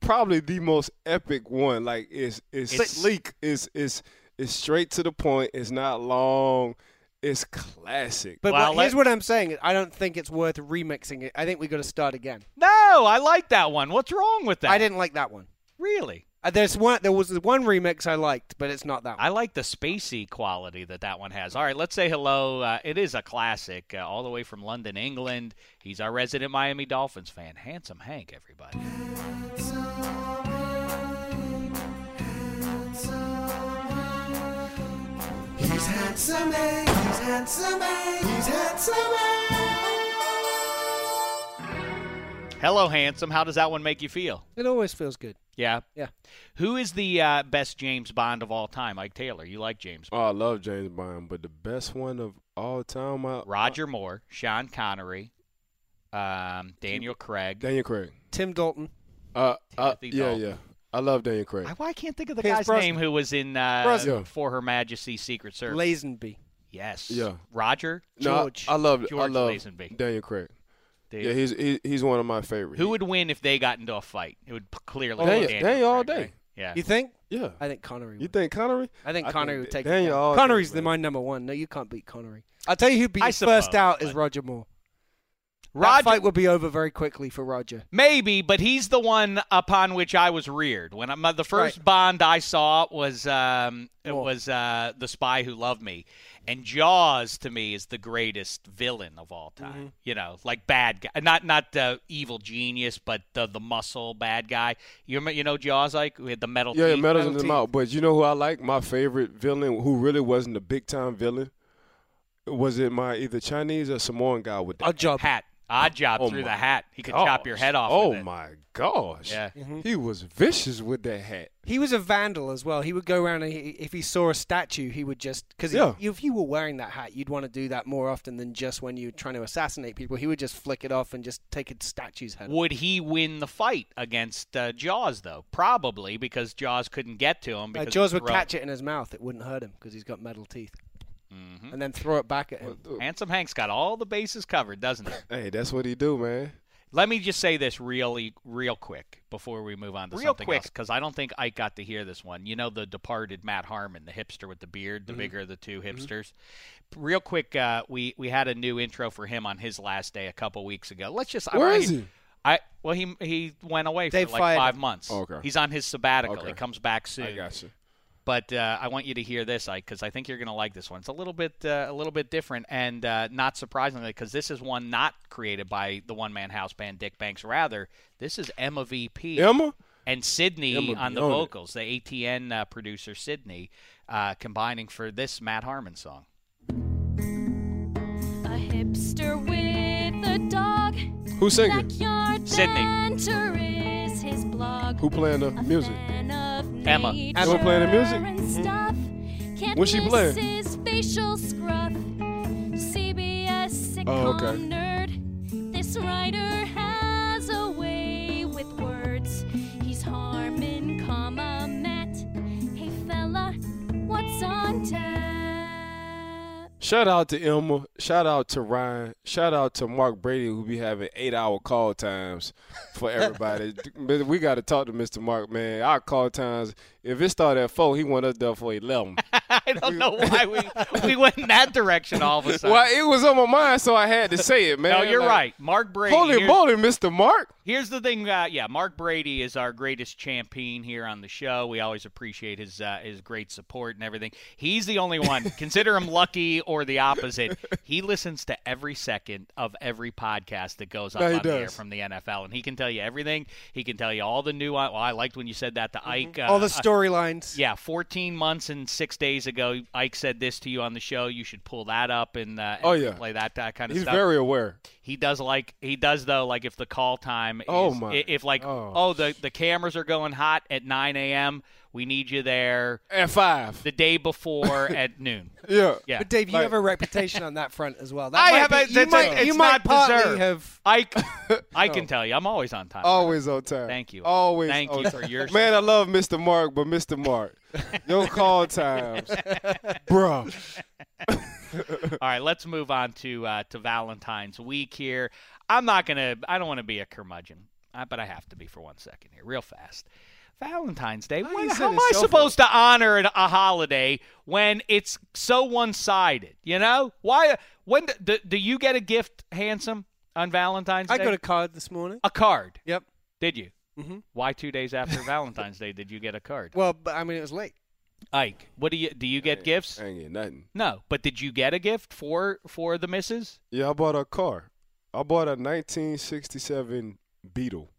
Speaker 3: probably the most epic one. Like it's it's,
Speaker 1: It's-
Speaker 3: sleek. It's it's it's straight to the point. It's not long. It's classic.
Speaker 2: But,
Speaker 1: Well,
Speaker 2: but here's
Speaker 1: let-
Speaker 2: what I'm saying. I don't think it's worth remixing it. I think we got to start again.
Speaker 1: No, I like that one. What's wrong with that?
Speaker 2: I didn't like that one.
Speaker 1: Really?
Speaker 2: Uh, there's one. There was one remix I liked, but it's not that one.
Speaker 1: I like the spacey quality that that one has. All right, let's say hello. Uh, it is a classic, uh, all the way from London, England. He's our resident Miami Dolphins fan, Handsome Hank. Everybody.
Speaker 5: He's handsome, eh? He's handsome, eh? He's handsome, eh?
Speaker 1: Hello, handsome. How does that one make you feel?
Speaker 2: It always feels good.
Speaker 1: Yeah.
Speaker 2: Yeah.
Speaker 1: Who is the uh, best James Bond of all time? Mike Taylor. You like James? Bond.
Speaker 3: oh, I love James Bond, but the best one of all time, I,
Speaker 1: Roger Moore, Sean Connery, um, Daniel Craig.
Speaker 3: Daniel Craig.
Speaker 2: Tim Dalton.
Speaker 3: Uh, uh,
Speaker 1: Timothy
Speaker 3: yeah,
Speaker 1: Dalton.
Speaker 3: yeah. I love Daniel Craig.
Speaker 1: I, why can't think of the
Speaker 2: Pierce
Speaker 1: guy's
Speaker 2: Brosnan.
Speaker 1: name who was in uh,
Speaker 3: Brosnan.
Speaker 1: For Her Majesty's Secret Service?
Speaker 2: Lazenby.
Speaker 1: yes.
Speaker 3: Yeah.
Speaker 1: Roger.
Speaker 3: No, I-
Speaker 2: George.
Speaker 3: I, love I
Speaker 1: George
Speaker 3: love
Speaker 1: Lazenby.
Speaker 3: Daniel Craig.
Speaker 1: Dude.
Speaker 3: Yeah, he's he, he's one of my favorites.
Speaker 1: Who would win if they got into a fight? It would p- clearly
Speaker 3: Daniel-
Speaker 1: be Daniel,
Speaker 3: Daniel all
Speaker 1: Craig,
Speaker 3: day.
Speaker 1: right? Yeah.
Speaker 2: You think?
Speaker 3: Yeah.
Speaker 2: I think Connery.
Speaker 3: You think Connery?
Speaker 2: I think
Speaker 3: I
Speaker 2: Connery
Speaker 3: think
Speaker 2: would take
Speaker 3: Daniel
Speaker 2: it.
Speaker 3: all
Speaker 2: down.
Speaker 3: day,
Speaker 2: Connery's the
Speaker 3: man.
Speaker 2: my number one. No, you can't beat Connery. I'll tell you who'd be
Speaker 1: I
Speaker 2: first
Speaker 1: suppose,
Speaker 2: out is
Speaker 1: but-
Speaker 2: Roger Moore. That fight would be over very quickly for Roger.
Speaker 1: Maybe, but he's the one upon which I was reared. When I, the first
Speaker 2: Right.
Speaker 1: Bond I saw was um, it
Speaker 2: Moore.
Speaker 1: was uh, the Spy Who Loved Me, and Jaws to me is the greatest villain of all time.
Speaker 2: Mm-hmm.
Speaker 1: You know, like bad guy, not not the evil genius, but the the muscle bad guy. You remember, you know Jaws like we had the metal.
Speaker 3: Yeah,
Speaker 1: teeth?
Speaker 3: medals in the mouth. But you know who I like? My favorite villain, who really wasn't a big time villain, was it my either Chinese or Samoan guy with that
Speaker 2: Oddjob.
Speaker 1: hat. Odd job
Speaker 3: Oh
Speaker 1: through the hat. He could chop your head off.
Speaker 3: Oh
Speaker 1: with it.
Speaker 3: my gosh!
Speaker 1: Yeah.
Speaker 3: he was vicious with that hat.
Speaker 2: He was a vandal as well. He would go around and he, if he saw a statue, he would just because
Speaker 3: Yeah.
Speaker 2: if you were wearing that hat, you'd want to do that more often than just when you're trying to assassinate people. He would just flick it off and just take a statue's head. off.
Speaker 1: Would he win the fight against uh, Jaws though? Probably because Jaws couldn't get to him.
Speaker 2: Uh,
Speaker 1: Because
Speaker 2: Jaws would catch it in his mouth. It wouldn't hurt him because he's got metal teeth,
Speaker 1: Mhm.
Speaker 2: and then throw it back at him.
Speaker 1: Handsome Hank's got all the bases covered, doesn't he?
Speaker 3: Hey, that's what he do, man.
Speaker 1: Let me just say this really, real quick before we move on to Real something quick. else, because I don't think Ike got to hear this one. You know the departed Matt Harmon, the hipster with the beard,
Speaker 3: Mm-hmm.
Speaker 1: the bigger of the 2 hipsters. Real quick, uh, we we had a new intro for him on his last day a couple weeks ago. Let's just. I
Speaker 3: Where
Speaker 1: wanna-
Speaker 3: is he?
Speaker 1: I well, he he went away
Speaker 2: They
Speaker 1: for like five
Speaker 2: him.
Speaker 1: months.
Speaker 3: Okay.
Speaker 1: He's on his sabbatical.
Speaker 3: Okay.
Speaker 1: He comes back soon.
Speaker 3: I got you.
Speaker 1: But uh, I want you to hear this, Ike, because I think you're going to like this one. It's a little bit, uh, a little bit different, and uh, not surprisingly, because this is one not created by the one-man house band Dick Banks. Rather, this is Emma VP
Speaker 3: Emma?
Speaker 1: and Sydney
Speaker 3: Emma
Speaker 1: on the
Speaker 3: be on it.
Speaker 1: vocals. The ATN uh, producer Sydney uh, combining for this Matt Harmon song.
Speaker 6: A hipster with a dog.
Speaker 3: Who's singing?
Speaker 6: Backyard
Speaker 1: Sydney.
Speaker 6: Banter is his blog.
Speaker 3: Who playing the music?
Speaker 1: Emma.
Speaker 6: nature
Speaker 3: Emma playing the music?
Speaker 6: and mm-hmm. stuff. Can't
Speaker 3: What's she playing?
Speaker 6: His facial scruff. CBS sitcom
Speaker 3: Oh, okay.
Speaker 6: nerd. This writer
Speaker 3: Shout out to Emma. Shout out to Ryan. Shout out to Mark Brady, who be having eight hour call times for everybody. We got to talk to Mr. Mark, man. Our call times, if it started at four, he want us there for 11.
Speaker 1: I don't know why we we went in that direction all of a sudden.
Speaker 3: well, it was on my mind, so I had to say it, man.
Speaker 1: no, you're
Speaker 3: Like,
Speaker 1: right. Mark Brady.
Speaker 3: Holy moly, Mr. Mark.
Speaker 1: Here's the thing, uh, yeah, Mark Brady is our greatest champion here on the show. We always appreciate his uh, his great support and everything. He's the only one. Consider him lucky or the opposite. He listens to every second of every podcast that goes up
Speaker 3: No,
Speaker 1: on the air from the NFL, and he can tell you everything. He can tell you all the new. Well, I liked when you said that to Ike. Uh,
Speaker 2: All the
Speaker 1: uh,
Speaker 2: storylines.
Speaker 1: yeah, 14 months and six days ago, Ike said this to you on the show. You should pull that up and, uh,
Speaker 3: Oh, yeah.
Speaker 1: play that, that kind of
Speaker 3: He's
Speaker 1: stuff.
Speaker 3: very aware.
Speaker 1: He does like he does though like if the call time is,
Speaker 3: Oh, my.
Speaker 1: if like
Speaker 3: Oh.
Speaker 1: oh, the the cameras are going hot at 9 a.m. we need you there
Speaker 3: At five.
Speaker 1: the day before at noon.
Speaker 3: Yeah.
Speaker 1: Yeah,
Speaker 2: But Dave, you
Speaker 3: Like-
Speaker 2: have a reputation on that front as well. That
Speaker 1: I
Speaker 2: might
Speaker 1: have
Speaker 2: be-
Speaker 1: a-
Speaker 2: you
Speaker 1: that's a-
Speaker 2: might,
Speaker 1: it's
Speaker 2: you might
Speaker 1: not
Speaker 2: partly
Speaker 1: deserved.
Speaker 2: have.
Speaker 1: Ike, I can tell you I'm always on time.
Speaker 3: Always on time.
Speaker 1: Thank you.
Speaker 3: Always
Speaker 1: Thank you
Speaker 3: time.
Speaker 1: for your
Speaker 3: Man, I love Mr. Mark, but Mr. Mark, your call times, bruh.
Speaker 1: All right, let's move on to uh, to Valentine's week here. I'm not gonna. I don't want to be a curmudgeon, but I have to be for one second here, real fast. Valentine's Day.
Speaker 3: Why
Speaker 1: When- how
Speaker 3: set
Speaker 1: am I
Speaker 3: yourself
Speaker 1: supposed to honor an- a holiday when it's so one-sided? You know why? When do, do, do you get a gift, handsome, on Valentine's
Speaker 2: I
Speaker 1: Day?
Speaker 2: I got a card this morning.
Speaker 1: a card.
Speaker 2: Yep.
Speaker 1: Did you?
Speaker 2: hmm
Speaker 1: Why two days after Valentine's Day did you get a card?
Speaker 2: Well, but I mean, it was late.
Speaker 1: Ike, what do you do? You get gifts?
Speaker 3: I ain't getting nothing.
Speaker 1: No, but did you get a gift for for the missus?
Speaker 3: Yeah, I bought a car. I bought a 1967 Beetle.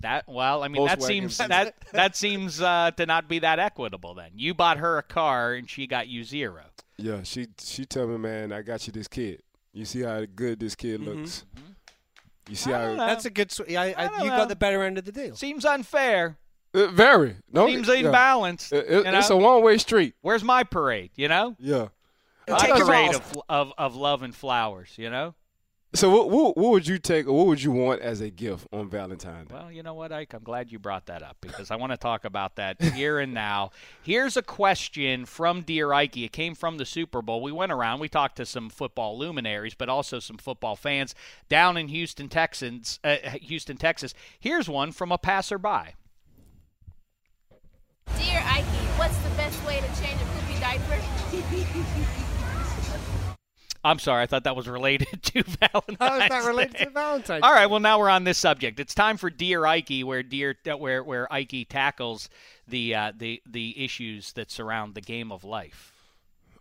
Speaker 1: That well, I mean that
Speaker 3: Volkswagen
Speaker 1: seems that that seems uh, to not be that equitable. Then you bought her a car and she got you zero.
Speaker 3: Yeah, she she told me, man, I got you this kid. You see how good this kid
Speaker 2: Mhm.
Speaker 3: looks. You see
Speaker 1: I don't
Speaker 3: how
Speaker 1: know.
Speaker 2: That's a good. Sw- I,
Speaker 1: I
Speaker 2: I,
Speaker 1: don't
Speaker 2: you
Speaker 1: know.
Speaker 2: got the better end of the deal.
Speaker 1: Seems unfair.
Speaker 3: uh, very no
Speaker 1: Seems
Speaker 3: yeah.
Speaker 1: imbalanced.
Speaker 3: It- it-
Speaker 1: you know?
Speaker 3: it's a one way street.
Speaker 1: Where's my parade? You know,
Speaker 3: Yeah.
Speaker 1: my
Speaker 2: Take a
Speaker 1: parade of, of of love and flowers. You know.
Speaker 3: So what, what what would you take what would you want as a gift on Valentine's Day?
Speaker 1: Well, you know what, Ike? I'm glad you brought that up because I want to talk about that here and now. Here's a question from Dear Ike. It came from the Super Bowl. We went around, we talked to some football luminaries, but also some football fans down in Houston, Texans, uh, Houston, Texas. Here's one from a passerby.
Speaker 6: Dear Ike, what's the best way to change a poopy diaper?
Speaker 1: I'm sorry, I thought that was related to Valentine's.
Speaker 2: How is that related
Speaker 1: Day.
Speaker 2: to Valentine's?
Speaker 1: All right, well now we're on this subject. It's time for Dear Ike, where Dear where where Ike tackles the uh, the the issues that surround the game of life.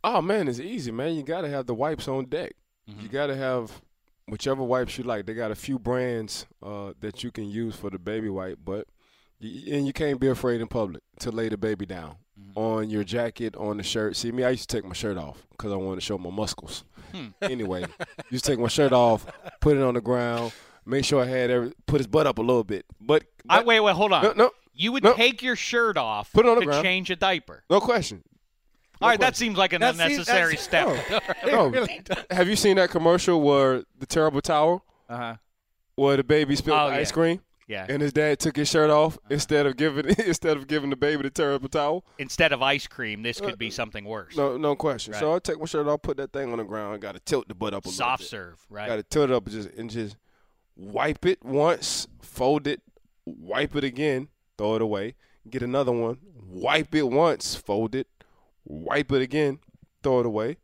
Speaker 3: Oh man, it's easy, man. You gotta have the wipes on deck. You gotta have whichever wipes you like. They got a few brands uh, that you can use for the baby wipe, but and you can't be afraid in public to lay the baby down on your jacket, on the shirt. See me, I used to take my shirt off because I wanted to show my muscles. Anyway, used to take my shirt off, put it on the ground, make sure I had every put his butt up a little bit. But,
Speaker 1: I, wait, wait, hold on.
Speaker 3: no, no,
Speaker 1: You would
Speaker 3: No.
Speaker 1: take your shirt off
Speaker 3: Put it on the
Speaker 1: to
Speaker 3: ground.
Speaker 1: change a diaper.
Speaker 3: no question.
Speaker 1: All right, that seems like an
Speaker 2: That
Speaker 1: unnecessary
Speaker 2: that's-
Speaker 1: step.
Speaker 3: No. Have you seen that commercial where the terrible towel,
Speaker 1: uh-huh.
Speaker 3: where the baby spilled
Speaker 1: Oh,
Speaker 3: the
Speaker 1: yeah.
Speaker 3: ice cream?
Speaker 1: Yeah.
Speaker 3: and his dad took his shirt off instead of giving instead of giving the baby the terrible towel.
Speaker 1: Instead of ice cream, this could be uh, something worse.
Speaker 3: No, no question. So
Speaker 1: Right.
Speaker 3: I take my shirt off, put that thing on the ground, got to tilt the butt up a
Speaker 1: Soft
Speaker 3: little
Speaker 1: Soft
Speaker 3: serve,
Speaker 1: right?
Speaker 3: Got to tilt it up and just and just wipe it once, fold it, wipe it again, throw it away, get another one, wipe it once, fold it, wipe it again, throw it away.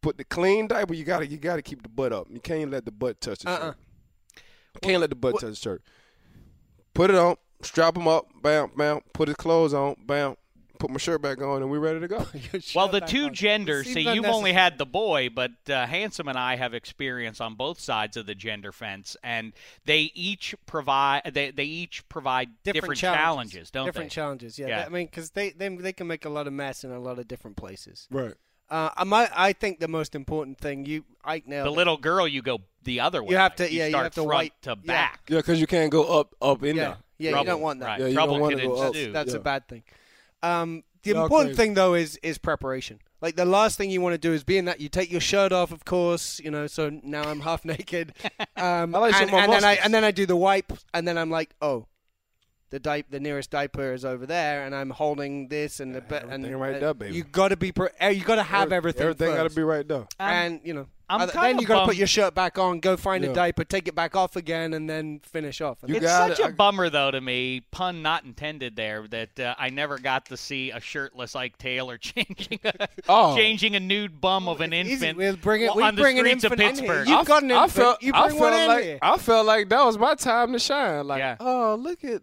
Speaker 3: Put the clean diaper. You gotta you gotta keep the butt up. You can't let the butt touch the
Speaker 2: Uh-uh.
Speaker 3: shirt. Can't let the butt touch the shirt. Put it on, strap him up, bam, bam. Put his clothes on, bam. put my shirt back on, and we're ready to go.
Speaker 1: Well, the two
Speaker 2: on.
Speaker 1: genders.
Speaker 2: It
Speaker 1: See, you've only had the boy, but uh, Handsome and I have experience on both sides of the gender fence, and they each provide they, they each provide different, challenges, don't
Speaker 2: different
Speaker 1: they?
Speaker 2: challenges. Yeah,
Speaker 1: Yeah.
Speaker 2: I mean, because they, they they can make a lot of mess in a lot of different places.
Speaker 3: Right.
Speaker 2: Uh, I I think the most important thing you Ike nailed.
Speaker 1: the
Speaker 2: it.
Speaker 1: little girl, you go the other way.
Speaker 2: You have to-
Speaker 1: You
Speaker 2: yeah, you have to
Speaker 1: front
Speaker 2: wipe-
Speaker 1: to back.
Speaker 3: Yeah, because you can't go up up in
Speaker 2: yeah,
Speaker 3: there.
Speaker 2: yeah,
Speaker 1: Trouble.
Speaker 2: you don't want that.
Speaker 1: Right.
Speaker 3: Yeah, you
Speaker 1: Trouble
Speaker 3: don't wanna
Speaker 1: can
Speaker 3: go up.
Speaker 1: ensue.
Speaker 2: That's
Speaker 3: Yeah.
Speaker 2: a bad thing. Um, the
Speaker 3: Y'all
Speaker 2: important
Speaker 3: crazy.
Speaker 2: thing though is is preparation. Like the last thing you want to do is be in that you take your shirt off, of course, you know. So now I'm half naked. Um,
Speaker 3: I like
Speaker 2: and,
Speaker 3: some more
Speaker 2: and then I and then I do the wipe, and then I'm like, oh, the di- the nearest diaper is over there, and I'm holding this and the be- and
Speaker 3: everything right
Speaker 2: uh,
Speaker 3: there, baby.
Speaker 2: You got to be pre- uh, you got to have everything.
Speaker 3: Everything got to be right there.
Speaker 2: and you know,
Speaker 1: I'm
Speaker 2: other-
Speaker 1: kinda
Speaker 2: then you got to put your shirt back on, go find
Speaker 3: Yeah.
Speaker 2: a diaper, take it back off again, and then finish off.
Speaker 3: You
Speaker 1: it's
Speaker 3: got
Speaker 1: such
Speaker 3: it.
Speaker 1: a
Speaker 3: I-
Speaker 1: bummer, though, to me, pun not intended there, that uh, I never got to see a shirtless Ike Taylor changing a,
Speaker 3: Oh.
Speaker 1: changing a nude bum of an infant
Speaker 2: we'll bring it- we
Speaker 1: on the
Speaker 2: bring an
Speaker 1: streets of
Speaker 2: infant in here.
Speaker 1: Pittsburgh.
Speaker 2: You've got an
Speaker 3: I
Speaker 2: infant,
Speaker 3: felt,
Speaker 2: you
Speaker 3: I
Speaker 2: bring
Speaker 3: felt
Speaker 2: one in
Speaker 3: like
Speaker 2: here.
Speaker 3: I felt like that was my time to shine. Like,
Speaker 1: Yeah.
Speaker 3: oh, look at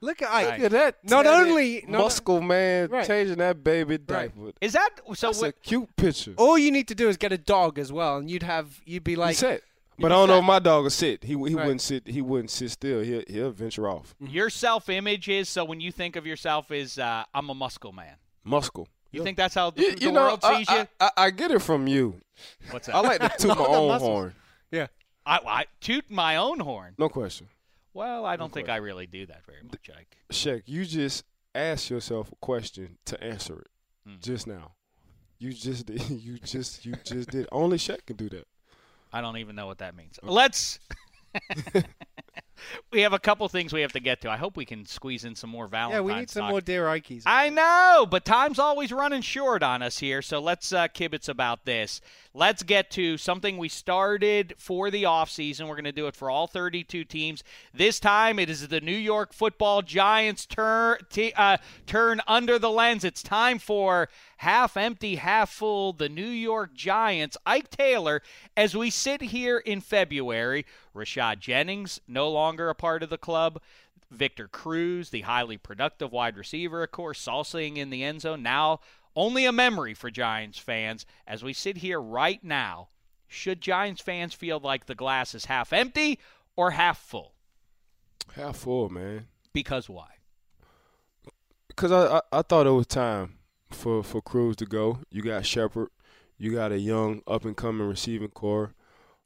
Speaker 2: Look at Ike.
Speaker 3: look at that.
Speaker 2: Not
Speaker 3: tatted
Speaker 2: only- not-
Speaker 3: muscle man
Speaker 2: Right.
Speaker 3: changing that baby diaper.
Speaker 1: Is that so?
Speaker 3: That's
Speaker 1: wh-
Speaker 3: a cute picture.
Speaker 2: All you need to do is get a dog as well, and you'd have you'd be like,
Speaker 3: said.
Speaker 2: you'd
Speaker 3: But I don't know if my dog will sit. He he
Speaker 2: Right.
Speaker 3: wouldn't sit. He wouldn't sit still. He'll he'll venture off.
Speaker 1: your self image is so when you think of yourself as uh, I'm a muscle man.
Speaker 3: Muscle.
Speaker 1: You think that's how the,
Speaker 3: You,
Speaker 1: the
Speaker 3: you know,
Speaker 1: world
Speaker 3: I,
Speaker 1: sees you?
Speaker 3: I, I, I get it from you.
Speaker 1: What's that?
Speaker 3: I like to toot my own
Speaker 2: muscles.
Speaker 3: horn.
Speaker 2: yeah.
Speaker 1: I, I toot my own horn.
Speaker 3: No question.
Speaker 1: Well, I don't think I really do that very much, Ike.
Speaker 3: Shaq, you just asked yourself a question to answer it
Speaker 1: Hmm.
Speaker 3: just now. You just did. You just you just did. Only Shaq can do that.
Speaker 1: I don't even know what that means. Let's. we have a couple things we have to get to. I hope we can squeeze in some more Valentine's.
Speaker 2: Yeah, we need some
Speaker 1: talk.
Speaker 2: more dear Ikes.
Speaker 1: I know, but time's always running short on us here, so let's uh, kibitz about this. Let's get to something we started for the offseason. We're going to do it for all 32 teams. This time it is the New York football Giants turn, t- uh, turn under the lens. It's time for half empty, half full, the New York Giants. Ike Taylor, as we sit here in February, Rashad Jennings, no longer a part of the club. Victor Cruz, the highly productive wide receiver, of course, salsaing in the end zone. Now, only a memory for Giants fans. As we sit here right now, should Giants fans feel like the glass is half empty or half full?
Speaker 3: Half full, man.
Speaker 1: Because why?
Speaker 3: Because I, I I thought it was time for for Cruz to go. You got Shepard. You got a young up and coming receiving core.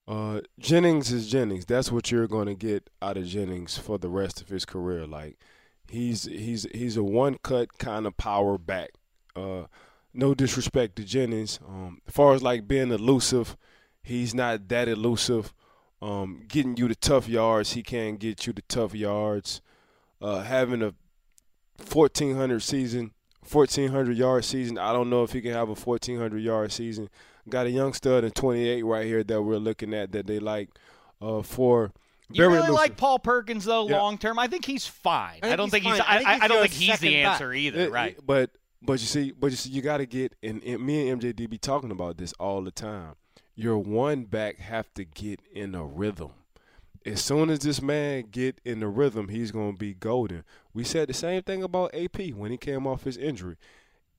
Speaker 3: Uh, Jennings is Jennings. That's what you're going to get out of Jennings for the rest of his career. Like he's he's he's a one cut kind of power back. Uh, no disrespect to Jennings. Um, as far as like being elusive, he's not that elusive. Um, getting you the tough yards, he can get you the tough yards. Uh, having a 1400 season, 1400 yard season. I don't know if he can have a 1400 yard season. Got a young stud in 28 right here that we're looking at that they like uh, for
Speaker 1: You
Speaker 3: very
Speaker 1: really
Speaker 3: elusive.
Speaker 1: like Paul Perkins though,
Speaker 3: Yeah.
Speaker 1: long term. I think he's fine. I,
Speaker 2: think
Speaker 1: don't
Speaker 2: he's
Speaker 1: think he's.
Speaker 2: fine. I think he's
Speaker 1: I don't think he's the
Speaker 2: second back.
Speaker 1: answer either.
Speaker 3: It-
Speaker 1: right.
Speaker 3: But but you see, but you see, you got to get and, and me and MJD be talking about this all the time. Your one back have to get in a rhythm. As soon as this man get in the rhythm, he's gonna be golden. We said the same thing about AP when he came off his injury.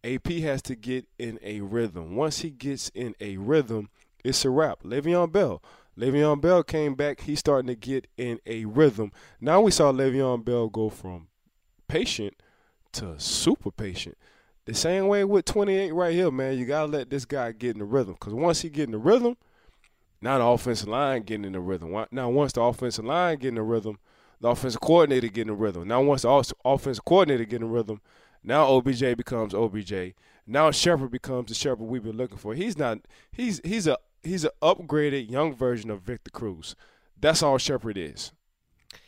Speaker 3: AP has to get in a rhythm. Once he gets in a rhythm, it's a wrap. Le'Veon Bell. Le'Veon Bell came back. He's starting to get in a rhythm. Now we saw Le'Veon Bell go from patient to super patient. The same way with 28 right here, man. You gotta let this guy get in the rhythm. Cause once he get in the rhythm, now the offensive line getting in the rhythm. Now once the offensive line get in the rhythm, the offensive coordinator get in the rhythm. Now once the offensive coordinator get in the rhythm, now OBJ becomes OBJ. Now Shepard becomes the Shepard we've been looking for. He's not. He's he's a he's an upgraded young version of Victor Cruz. That's all Shepard is.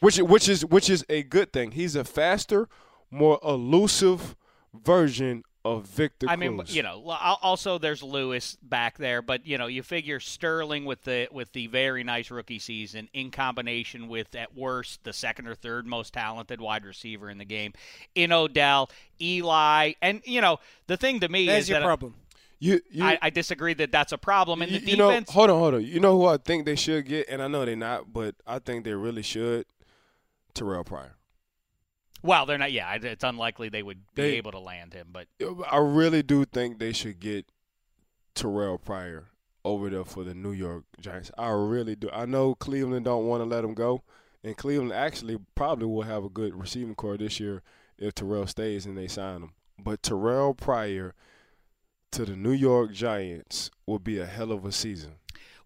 Speaker 3: Which which is which is a good thing. He's a faster, more elusive version of Victor
Speaker 1: I mean,
Speaker 3: Cruz.
Speaker 1: you know, also there's Lewis back there, but you know, you figure Sterling with the with the very nice rookie season in combination with at worst the second or third most talented wide receiver in the game in Odell, Eli, and you know, the thing to me
Speaker 2: There's
Speaker 1: is
Speaker 2: your
Speaker 1: that
Speaker 2: problem.
Speaker 3: you you,
Speaker 1: I, I disagree that that's a problem, and
Speaker 3: you,
Speaker 1: the
Speaker 3: you know,
Speaker 1: defense.
Speaker 3: hold on, hold on. You know who I think they should get, and I know they're not, but I think they really should. Terrell Pryor.
Speaker 1: Well, they're not. Yeah, it's unlikely they would be
Speaker 3: They-
Speaker 1: able to land him. But
Speaker 3: I really do think they should get Terrell Pryor over there for the New York Giants. I really do. I know Cleveland don't want to let him go, and Cleveland actually probably will have a good receiving core this year if Terrell stays and they sign him. But Terrell Pryor to the New York Giants will be a hell of a season.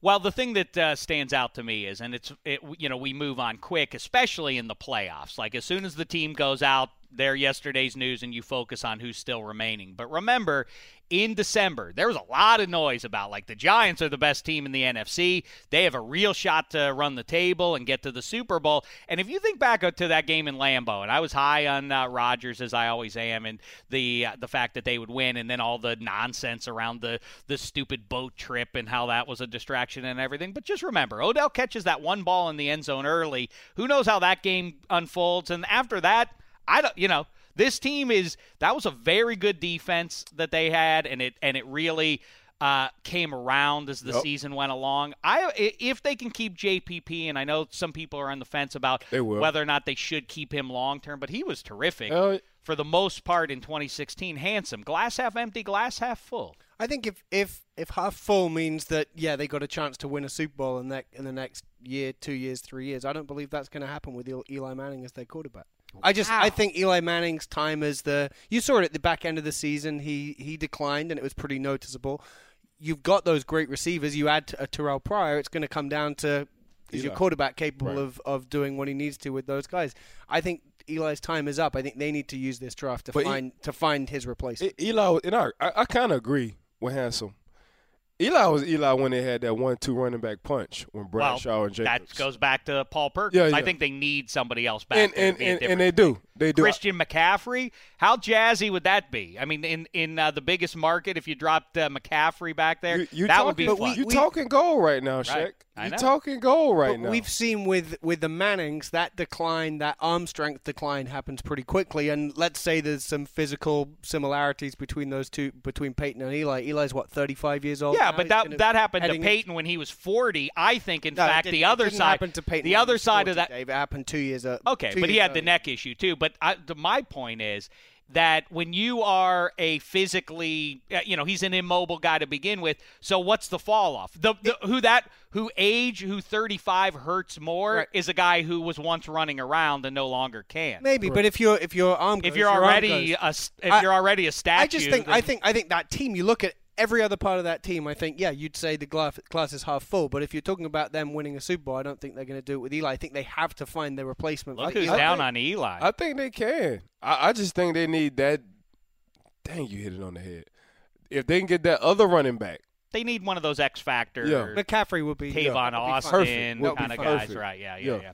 Speaker 1: Well, the thing that uh, stands out to me is, and it's, it, you know, we move on quick, especially in the playoffs. Like as soon as the team goes out, there yesterday's news, and you focus on who's still remaining. But remember, in December, there was a lot of noise about like the Giants are the best team in the NFC. They have a real shot to run the table and get to the Super Bowl. And if you think back to that game in Lambeau, and I was high on uh, Rodgers as I always am, and the uh, the fact that they would win, and then all the nonsense around the the stupid boat trip and how that was a distraction and everything. But just remember, Odell catches that one ball in the end zone early. Who knows how that game unfolds? And after that, I don't, you know, this team is that was a very good defense that they had, and it and it really uh, came around as the
Speaker 3: Yep.
Speaker 1: season went along. I i- if they can keep JPP, and I know some people are on the fence about whether or not they should keep him long term, but he was terrific
Speaker 3: Uh,
Speaker 1: for the most part in 2016. Handsome, glass half empty, glass half full.
Speaker 2: I think if if if half full means that yeah they got a chance to win a Super Bowl in that in the next year, two years, three years, I don't believe that's going to happen with Eli Manning as their quarterback. I just I think Eli Manning's time as the you saw it at the back end of the season he he declined and it was pretty noticeable. You've got those great receivers. You add a uh, Terrell Pryor, it's going to come down to is your quarterback capable
Speaker 3: Right.
Speaker 2: of, of doing what he needs to with those guys. I think Eli's time is up. I think they need to use this draft to
Speaker 3: But he-
Speaker 2: find to find his replacement.
Speaker 3: Eli, and I, I, I kind of agree with Handsome. Eli was Eli when they had that one-two running back punch when Bradshaw and Jacobs.
Speaker 1: That goes back to Paul Perkins.
Speaker 3: Yeah,
Speaker 1: I think they need somebody else back
Speaker 3: and
Speaker 1: there
Speaker 3: and, and, and they do, they do.
Speaker 1: Christian McCaffrey, how jazzy would that be? I mean, in in uh, the biggest market, if you dropped uh, McCaffrey back there,
Speaker 3: You, you
Speaker 1: that
Speaker 3: talking,
Speaker 1: would be fun.
Speaker 2: we-
Speaker 3: You talking gold right now, Shaq.
Speaker 1: Right. I
Speaker 3: You
Speaker 1: know.
Speaker 3: talking goal right
Speaker 2: But
Speaker 3: now.
Speaker 2: We've seen with with the Mannings that decline, that arm strength decline happens pretty quickly. And let's say there's some physical similarities between those two, between Peyton and Eli. Eli's what 35 years old.
Speaker 1: yeah,
Speaker 2: now?
Speaker 1: but
Speaker 2: He's
Speaker 1: that
Speaker 2: gonna-
Speaker 1: that happened to Peyton when he was 40. I think, in
Speaker 2: No,
Speaker 1: fact,
Speaker 2: didn't-
Speaker 1: the
Speaker 2: it
Speaker 1: other
Speaker 2: didn't
Speaker 1: side,
Speaker 2: happen to Peyton
Speaker 1: the other side
Speaker 2: 40,
Speaker 1: of that,
Speaker 2: Dave. It happened two years. Uh,
Speaker 1: Okay,
Speaker 2: two
Speaker 1: but he
Speaker 2: years
Speaker 1: had the neck issue too. But I, the, my point is that when you are a physically, uh, you know, he's an immobile guy to begin with. So what's the fall off? The, the who that who age who 35 hurts more
Speaker 2: Right.
Speaker 1: is a guy who was once running around and no longer can.
Speaker 2: Maybe, but if your if your arm
Speaker 1: If you're
Speaker 2: your arm
Speaker 1: already
Speaker 2: goes.
Speaker 1: a s- if
Speaker 2: I-
Speaker 1: you're already a statue,
Speaker 2: I just think I think I think that team. You look at every other part of that team. I think yeah, you'd say the glass, glass is half full. But if you're talking about them winning a Super Bowl, I don't think they're going to do it with Eli. I think they have to find their replacement.
Speaker 1: look
Speaker 2: for
Speaker 1: who's
Speaker 2: Eli.
Speaker 1: down on Eli.
Speaker 3: I think they can. I, I just think they need that. Dang, you hit it on the head. If they can get that other running back,
Speaker 1: they need one of those X factor.
Speaker 3: Yeah.
Speaker 2: McCaffrey would be
Speaker 1: Tavon
Speaker 2: yeah, that'd be fine.
Speaker 1: Austin
Speaker 3: Perfect. Be
Speaker 1: kind of
Speaker 3: fine.
Speaker 1: guys,
Speaker 3: Perfect.
Speaker 1: right? Yeah, yeah,
Speaker 3: Yeah.
Speaker 1: yeah,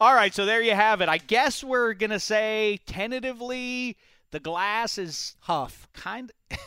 Speaker 1: All right, so there you have it. I guess we're gonna say tentatively the glass is
Speaker 2: half.
Speaker 1: kind.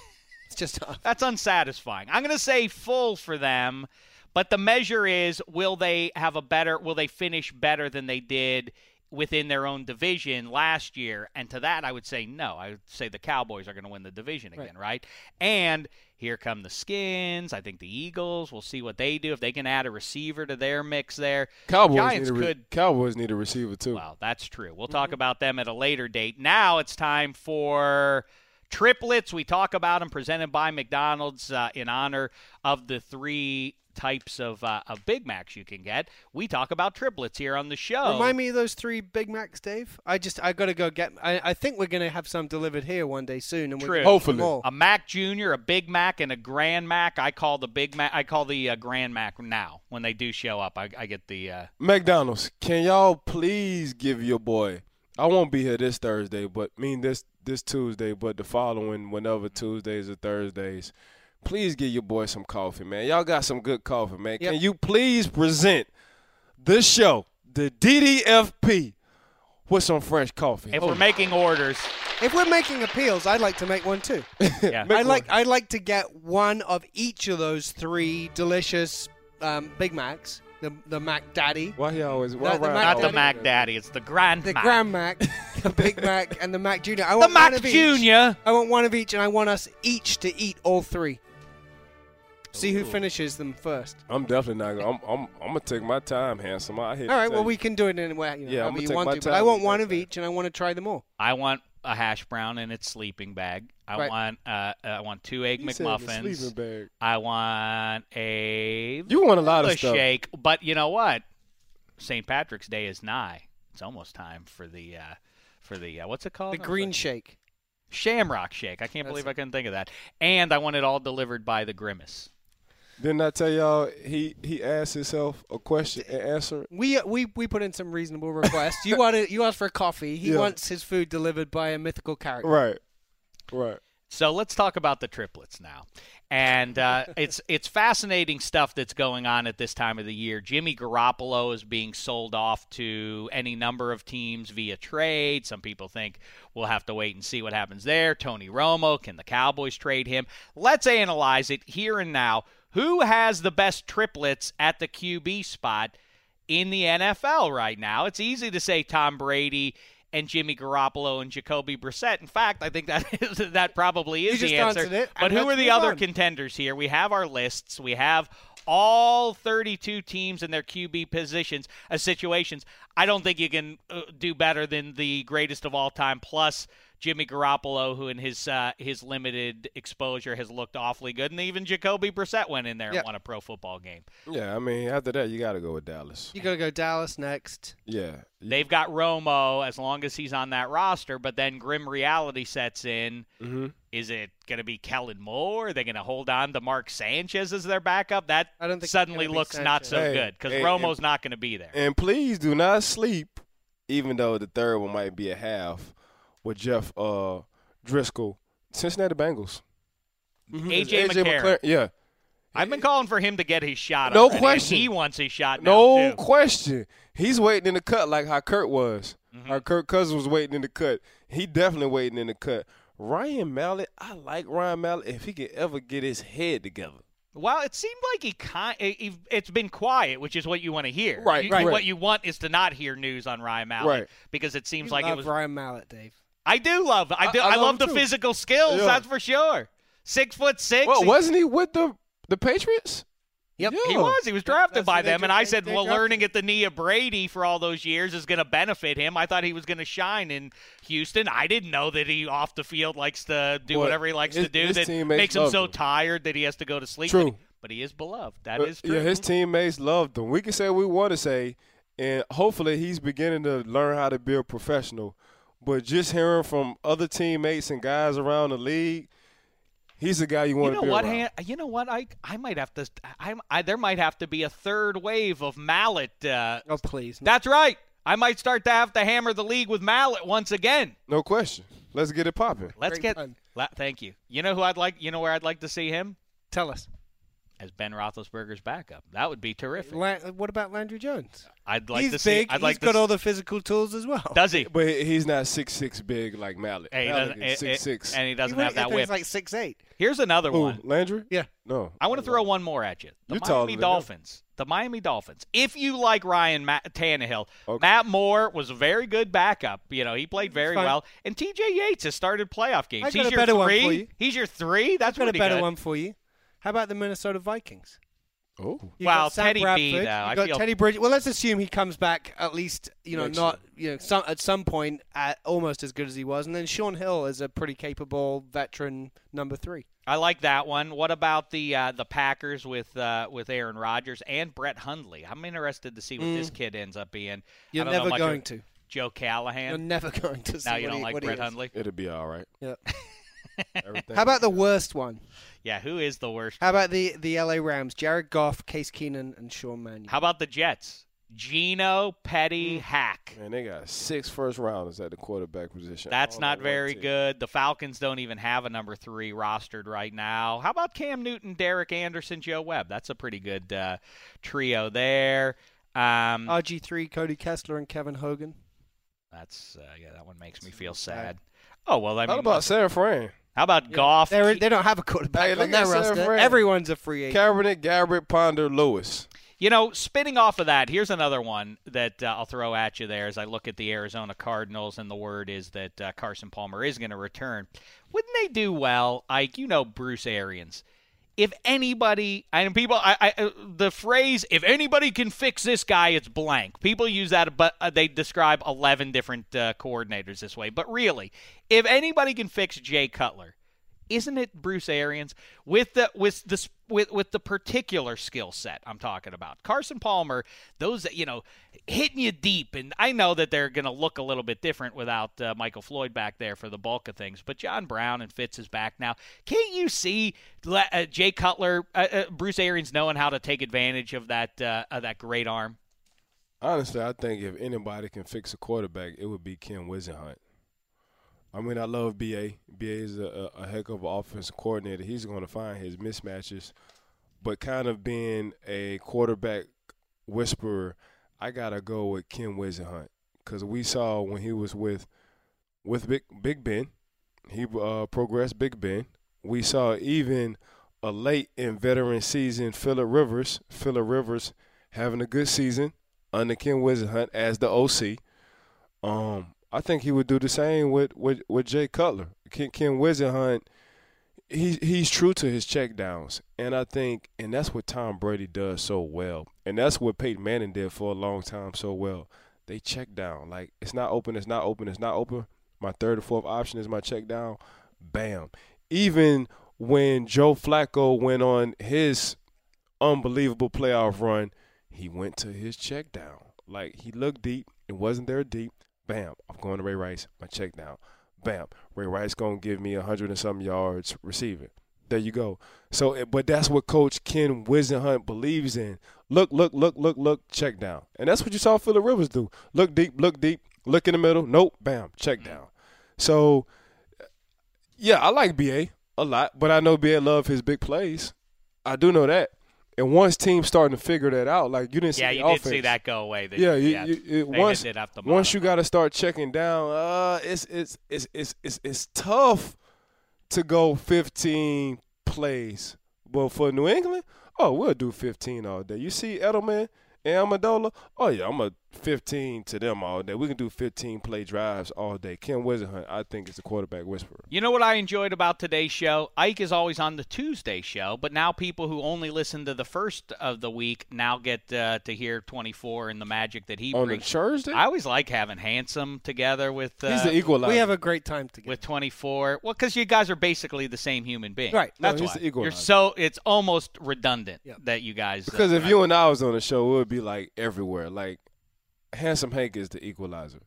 Speaker 2: It's just half.
Speaker 1: That's unsatisfying. I'm gonna say full for them, but the measure is will they have a better? Will they finish better than they did? Within their own division last year, and to that I would say no. I would say the Cowboys are going to win the division again, right? And here come the Skins. I think the Eagles. We'll see what they do if they can add a receiver to their mix there.
Speaker 3: Cowboys
Speaker 1: Giants
Speaker 3: need a re-
Speaker 1: could
Speaker 3: Cowboys need a receiver too.
Speaker 1: well, that's true. We'll talk mm-hmm. about them at a later date. Now it's time for triplets. We talk about them presented by McDonald's uh, in honor of the three types of uh, of Big Macs you can get. We talk about triplets here on the show.
Speaker 2: Remind me of those three Big Macs, Dave. I just I gotta go get. I, I think we're gonna have some delivered here one day soon, and we're
Speaker 1: True.
Speaker 3: Hopefully.
Speaker 2: them all.
Speaker 1: a Mac Junior, a Big Mac, and a Grand Mac. I call the Big Mac. I call the uh, Grand Mac now when they do show up. I, I get the. Uh,
Speaker 3: McDonald's, can y'all please give your boy? I won't be here this Thursday, but mean this this Tuesday, but the following whenever Tuesdays or Thursdays. Please give your boy some coffee, man. Y'all got some good coffee, man.
Speaker 2: Yep.
Speaker 3: Can you please present this show, the DDFP, with some fresh coffee?
Speaker 1: if we're making orders,
Speaker 2: If we're making appeals, I'd like to make one too.
Speaker 1: yeah.
Speaker 2: I like I'd like to get one of each of those three delicious um, Big Macs. The the Mac Daddy,
Speaker 3: Why he always? well
Speaker 2: Not the Mac
Speaker 1: not the Mac Daddy. It's the Grand
Speaker 2: the
Speaker 1: Mac.
Speaker 2: Grand Mac, the Big Mac, and the Mac Junior. I want the
Speaker 1: Mac
Speaker 2: one of each.
Speaker 1: Junior.
Speaker 2: I want one of each, and I want us each to eat all three. See who finishes them first.
Speaker 3: I'm definitely not. Gonna, I'm, I'm. I'm gonna take my time, handsome. I hit.
Speaker 2: All right. Well, we can do it in a way you know,
Speaker 3: Yeah, I'm gonna
Speaker 2: you
Speaker 3: take
Speaker 2: want
Speaker 3: my
Speaker 2: to. But
Speaker 3: time
Speaker 2: I want one of each, and I want to try them all.
Speaker 1: I want a hash brown in its sleeping bag. I
Speaker 2: Right.
Speaker 1: want uh, I want two egg
Speaker 3: He said
Speaker 1: McMuffins.
Speaker 3: sleeping bag.
Speaker 1: I want a
Speaker 3: You want a lot of stuff.
Speaker 1: shake, but you know what? St. Patrick's Day is nigh. It's almost time for the uh, for the uh, what's it called?
Speaker 2: The green shake.
Speaker 1: Shamrock shake. I can't
Speaker 2: That's
Speaker 1: believe
Speaker 2: it.
Speaker 1: I couldn't think of that. And I want it all delivered by the Grimace.
Speaker 3: Didn't I tell y'all he he asked himself a question and answered?
Speaker 2: We we we put in some reasonable requests. you wanted you asked for a coffee. He
Speaker 3: Yeah.
Speaker 2: wants his food delivered by a mythical character.
Speaker 3: Right. Right.
Speaker 1: So let's talk about the triplets now. And uh, it's it's fascinating stuff that's going on at this time of the year. Jimmy Garoppolo is being sold off to any number of teams via trade. Some people think we'll have to wait and see what happens there. Tony Romo, can the Cowboys trade him? Let's analyze it here and now. Who has the best triplets at the QB spot in the NFL right now? It's easy to say Tom Brady and Jimmy Garoppolo and Jacoby Brissett. In fact, I think that is, that probably is the answer. but who are the other
Speaker 2: on.
Speaker 1: contenders here? We have our lists. We have all 32 teams in their QB positions, uh, situations. I don't think you can uh, do better than the greatest of all time plus Jimmy Garoppolo, who in his uh, his limited exposure has looked awfully good, and even Jacoby Brissett went in there
Speaker 2: Yeah.
Speaker 1: and won a pro football game.
Speaker 3: Yeah. I mean, after that, you got to go with Dallas.
Speaker 2: You gotta go Dallas next.
Speaker 3: Yeah.
Speaker 1: They've got Romo as long as he's on that roster, but then grim reality sets in.
Speaker 3: Mm-hmm.
Speaker 1: Is it going to be Kellen Moore? Are they going to hold on to Mark Sanchez as their backup? That
Speaker 2: I don't think
Speaker 1: suddenly
Speaker 2: gonna
Speaker 1: looks not so
Speaker 3: Hey,
Speaker 1: good because Romo's
Speaker 3: and-
Speaker 1: not going to be there.
Speaker 3: And please do not sleep, even though the third one might be a half, with Jeff uh, Driskel, Cincinnati Bengals.
Speaker 1: AJ, McCarron.
Speaker 3: Yeah.
Speaker 1: I've been calling for him to get his shot.
Speaker 3: No
Speaker 1: already,
Speaker 3: question.
Speaker 1: He wants his shot now,
Speaker 3: No
Speaker 1: too.
Speaker 3: question. He's waiting in the cut like how Kurt was.
Speaker 1: Mm-hmm.
Speaker 3: How Kirk Cousins was waiting in the cut. He definitely waiting in the cut. Ryan Mallett, I like Ryan Mallett if he could ever get his head together.
Speaker 1: Well, it seemed like he kind. He, it's been quiet, which is what you want to hear.
Speaker 3: Right,
Speaker 1: You-
Speaker 3: right.
Speaker 1: What you want is to not hear news on Ryan Mallett,
Speaker 3: Right.
Speaker 1: Because it seems
Speaker 2: You
Speaker 1: like it was.
Speaker 2: Ryan Mallett, Dave.
Speaker 1: I do love. I do.
Speaker 3: I-
Speaker 1: I,
Speaker 3: I
Speaker 1: love,
Speaker 3: love
Speaker 1: the
Speaker 3: too.
Speaker 1: physical skills.
Speaker 3: Yeah.
Speaker 1: That's for sure. Six foot six.
Speaker 3: Well,
Speaker 1: he-
Speaker 3: wasn't he with the the Patriots?
Speaker 2: Yep.
Speaker 3: Yeah.
Speaker 1: He was. He was drafted
Speaker 2: that's
Speaker 1: by them, and I said, "Well, learning at the knee of Brady for all those years is going to benefit him." I thought he was going to shine in Houston. I didn't know that he off the field likes to do
Speaker 3: Well,
Speaker 1: whatever he likes
Speaker 3: his-
Speaker 1: to do that makes him so
Speaker 3: him.
Speaker 1: tired that he has to go to sleep.
Speaker 3: True.
Speaker 1: But he, is beloved. That
Speaker 3: Uh,
Speaker 1: is true.
Speaker 3: Yeah, his teammates loved him. We can say what we want to say, and hopefully he's beginning to learn how to be a professional. But just hearing from other teammates and guys around the league, he's the guy you
Speaker 1: you
Speaker 3: want
Speaker 1: know
Speaker 3: to be
Speaker 1: what?
Speaker 3: around.
Speaker 1: Han- you know what? I I might have to. I, I there might have to be a third wave of Mallett. Uh,
Speaker 2: Oh please.
Speaker 1: that's right. I might start to have to hammer the league with Mallett once again.
Speaker 3: No question. Let's get it popping.
Speaker 1: Let's
Speaker 2: Great
Speaker 1: get. La- thank you. You know who I'd like? You know where I'd like to see him
Speaker 2: Tell us.
Speaker 1: As Ben Roethlisberger's backup. That would be terrific.
Speaker 2: La- what about Landry Jones?
Speaker 1: I'd like
Speaker 2: he's
Speaker 1: to see.
Speaker 2: big.
Speaker 1: I'd like
Speaker 2: he's
Speaker 1: to
Speaker 2: got
Speaker 1: s-
Speaker 2: all the physical tools as well.
Speaker 1: Does he?
Speaker 3: But he's not six six big like Mallett.
Speaker 1: Hey, he
Speaker 3: Mallett
Speaker 1: doesn't, it-
Speaker 3: six
Speaker 1: it-
Speaker 3: six.
Speaker 1: and he
Speaker 2: He
Speaker 1: doesn't
Speaker 2: would-
Speaker 1: have that
Speaker 2: think
Speaker 1: whip.
Speaker 2: He's like six eight.
Speaker 1: Here's another
Speaker 3: Who,
Speaker 1: one.
Speaker 3: Landry?
Speaker 2: Yeah.
Speaker 3: No.
Speaker 1: I want to throw one more at you. The
Speaker 3: You're taller
Speaker 1: Miami
Speaker 3: than him.
Speaker 1: Dolphins. The Miami Dolphins. If you like Ryan Ma- Tannehill,
Speaker 3: Okay.
Speaker 1: Matt Moore was a very good backup. You know, he played very well. And TJ Yates has started playoff games.
Speaker 2: I got
Speaker 1: He's
Speaker 2: a
Speaker 1: your
Speaker 2: better one
Speaker 1: three.
Speaker 2: for you.
Speaker 1: He's your three. That's what
Speaker 2: I've got a better
Speaker 1: good.
Speaker 2: one for you. How about the Minnesota Vikings?
Speaker 3: Oh.
Speaker 2: You
Speaker 1: Well,
Speaker 2: got Sam
Speaker 1: Teddy B, though,
Speaker 2: You
Speaker 1: I
Speaker 2: got
Speaker 1: feel-
Speaker 2: Teddy Bridge. Well, let's assume he comes back at least. You know,
Speaker 3: Next
Speaker 2: not you know some at some point at almost as good as he was, and then Shaun Hill is a pretty capable veteran number three.
Speaker 1: I like that one. What about the uh, the Packers with uh, with Aaron Rodgers and Brett Hundley? I'm interested to see what this kid ends up being.
Speaker 2: Mm. You're never going to.
Speaker 1: Joe Callahan.
Speaker 2: You're never going to. See
Speaker 1: now you don't
Speaker 2: he,
Speaker 1: like Brett. Hundley.
Speaker 3: It'd be all right.
Speaker 2: Yeah.
Speaker 3: Everything.
Speaker 2: How about the worst one?
Speaker 1: Yeah, who is the worst?
Speaker 2: How about the the LA Rams? Jared Goff, Case Keenum, and Sean Mannion.
Speaker 1: How about the Jets? Geno
Speaker 2: Mm.
Speaker 1: Petty Hack.
Speaker 3: Man, they got six first rounders at the quarterback position.
Speaker 1: That's not
Speaker 3: on
Speaker 1: very good. The Falcons don't even have a number three rostered right now. How about Cam Newton, Derek Anderson, Joe Webb? That's a pretty good uh, trio there. Um,
Speaker 2: RG three, Cody Kessler, and Kevin Hogan.
Speaker 1: that's uh, yeah, that one makes me feel sad. Oh well, I mean,
Speaker 3: How about San Fran?
Speaker 1: How about golf?
Speaker 2: They're, they don't have a quarterback
Speaker 3: Hey, look
Speaker 2: on their roster.
Speaker 3: Fran.
Speaker 2: Everyone's a free agent.
Speaker 3: Kaepernick, Gabbert, Ponder, Lewis.
Speaker 1: You know, spinning off of that, here's another one that uh, I'll throw at you there as I look at the Arizona Cardinals, and the word is that uh, Carson Palmer is going to return. Wouldn't they do well? Ike, you know Bruce Arians. If anybody and people I, I the phrase if anybody can fix this guy it's blank. People use that but uh, they describe 11 different uh, coordinators this way. But really if anybody can fix jay cutler isn't it Bruce Arians? With the with this with with the particular skill set I'm talking about? Carson Palmer, those that you know hitting you deep, and I know that they're going to look a little bit different without uh, Michael Floyd back there for the bulk of things. But John Brown and Fitz is back now. Can't you see uh, Jay Cutler, uh, uh, Bruce Arians knowing how to take advantage of that uh, of that great arm?
Speaker 3: Honestly, I think if anybody can fix a quarterback, it would be Ken Whisenhunt. I mean, I love BA. BA is a, a heck of an offensive coordinator. He's going to find his mismatches, but kind of being a quarterback whisperer, I gotta go with Ken Whisenhunt because we saw when he was with with Big Big Ben, he uh, progressed Big Ben. We saw even a late in veteran season Philip Rivers, Philip Rivers having a good season under Ken Whisenhunt as the OC. Um, I think he would do the same with with, with Jay Cutler. Ken, Ken Whisenhunt, he's he's true to his checkdowns, and I think, and that's what Tom Brady does so well, and that's what Peyton Manning did for a long time so well. They check down like it's not open, it's not open, it's not open. My third or fourth option is my check down. Bam. Even when Joe Flacco went on his unbelievable playoff run, he went to his check down. Like he looked deep, it wasn't there deep. Bam, I'm going to Ray Rice, my check down. Bam, Ray Rice gonna give me a hundred and some yards receiving. There you go. So, eh, but that's what Coach Ken Whisenhunt believes in. Look, look, look, look, look, check down, and that's what you saw Philip Rivers do. Look deep, look deep, look in the middle. Nope, bam, check down. So, yeah, I like BA a lot, but I know BA love his big plays. I do know that. And once teams starting to figure that out, like you didn't see
Speaker 1: yeah,
Speaker 3: the
Speaker 1: you did see that go away. The,
Speaker 3: yeah, you,
Speaker 1: yeah,
Speaker 3: you, it,
Speaker 1: they
Speaker 3: once
Speaker 1: did have to
Speaker 3: once you got to start checking down, uh, it's it's it's it's it's it's tough to go 15 plays. But for New England, oh, we'll do 15 all day. You see Edelman and Amendola, oh yeah, I'm a 15 to them all day. We can do 15 play drives all day. Ken Whisenhunt, I think, is the quarterback whisperer.
Speaker 1: You know what I enjoyed about today's show? Ike is always on the Tuesday show, but now people who only listen to the first of the week now get uh, to hear 24 and the magic that he
Speaker 3: On the
Speaker 1: brings.
Speaker 3: Thursday?
Speaker 1: I always like having Handsome together with. Uh,
Speaker 3: He's the equalizer.
Speaker 2: We have a great time together.
Speaker 1: with 24. Well, because you guys are basically the same human being.
Speaker 2: Right.
Speaker 3: No,
Speaker 1: That's
Speaker 3: he's
Speaker 1: why.
Speaker 3: the
Speaker 1: You're so it's almost redundant
Speaker 2: Yep.
Speaker 1: that you guys. uh,
Speaker 3: Because if you and I was on the show, it would be like everywhere. Like Handsome Hank is the equalizer.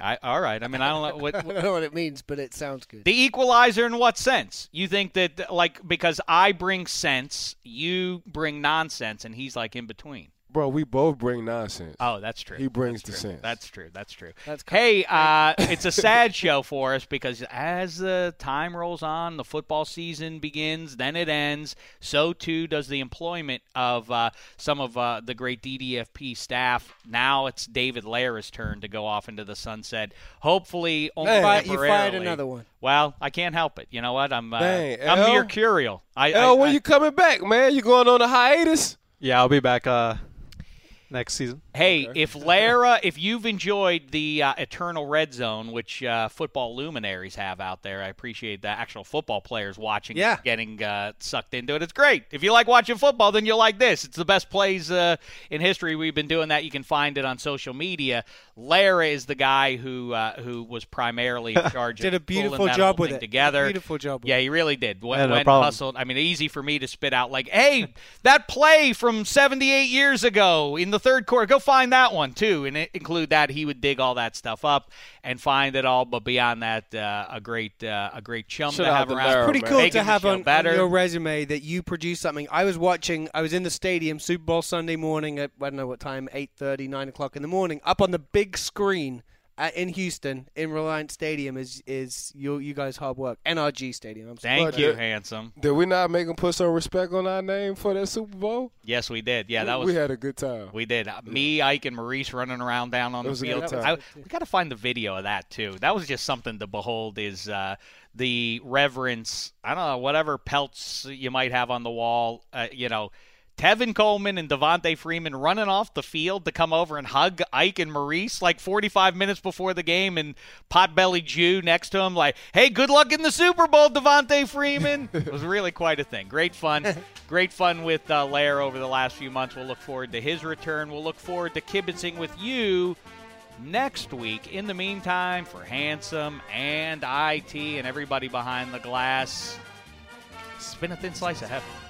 Speaker 1: I, all right. I mean, I don't know what,
Speaker 2: I don't know what it means, but it sounds good.
Speaker 1: The equalizer in what sense? You think that like because I bring sense, you bring nonsense, and he's like in between.
Speaker 3: Bro, we both bring nonsense.
Speaker 1: Oh, that's true.
Speaker 3: He brings
Speaker 1: That's
Speaker 3: the
Speaker 1: true.
Speaker 3: sense.
Speaker 1: That's true. That's true.
Speaker 2: That's
Speaker 1: hey, uh, it's a sad show for us because as the time rolls on, the football season begins, then it ends. So too does the employment of uh, some of uh, the great DDFP staff. Now it's David Lara's turn to go off into the sunset. Hopefully, only
Speaker 2: Hey, you
Speaker 1: temporarily.
Speaker 2: fired another one.
Speaker 1: Well, I can't help it. You know what? I'm uh,
Speaker 3: Dang,
Speaker 1: I'm
Speaker 3: L?
Speaker 1: mercurial. I,
Speaker 3: Oh,
Speaker 1: I,
Speaker 3: when
Speaker 1: I-
Speaker 3: you coming back, man? You going on a hiatus?
Speaker 7: Yeah, I'll be back uh, next season.
Speaker 1: Hey, if Lara, if you've enjoyed the uh, Eternal Red Zone, which uh, football luminaries have out there, I appreciate the actual football players watching,
Speaker 2: Yeah.
Speaker 1: getting uh, sucked into it. It's great. If you like watching football, then you'll like this. It's the best plays uh, in history. We've been doing that. You can find it on social media. Lara is the guy who uh, who was primarily in charge
Speaker 2: Did
Speaker 1: of
Speaker 2: a beautiful
Speaker 1: that
Speaker 2: job with it.
Speaker 1: together.
Speaker 2: Beautiful job. With
Speaker 1: Yeah, he really did. When,
Speaker 7: Yeah, no
Speaker 1: when
Speaker 7: problem.
Speaker 1: hustled, I mean, easy for me to spit out like, "Hey, that play from 78 years ago in the third quarter, go find that one too," and include that. He would dig all that stuff up and find it all. But beyond that, uh, a great uh, a great chum
Speaker 3: Shout
Speaker 1: to
Speaker 3: out
Speaker 1: have around.
Speaker 3: Lara,
Speaker 2: pretty cool
Speaker 1: Making
Speaker 2: to have on, on your resume that you produced something. I was watching. I was in the stadium, Super Bowl Sunday morning at I don't know what time, 8:30, 9 o'clock in the morning. Up on the big screen at, in Houston, in Reliant Stadium, is is you you guys' hard work. NRG Stadium. I'm sorry.
Speaker 1: Thank
Speaker 3: But
Speaker 1: you,
Speaker 3: the-
Speaker 1: handsome.
Speaker 3: Did we not make him put some respect on our name for that Super Bowl?
Speaker 1: Yes, we did. Yeah, that was.
Speaker 3: we had a good time.
Speaker 1: We did. Uh, Me, Ike, and Maurice running around down on
Speaker 3: It
Speaker 1: the
Speaker 3: was a
Speaker 1: field.
Speaker 3: good time.
Speaker 1: I- we got to find the video of that too. That was just something to behold. Is uh, the reverence? I don't know whatever pelts you might have on the wall. Uh, you know, Tevin Coleman and Devonta Freeman running off the field to come over and hug Ike and Maurice like 45 minutes before the game, and Potbelly Jew next to him, like, hey, good luck in the Super Bowl, Devonta Freeman. it was really quite a thing. Great fun. Great fun with uh, Lair over the last few months. We'll look forward to his return. We'll look forward to kibitzing with you next week. In the meantime, for Handsome and IT and everybody behind the glass, been a thin slice of heaven.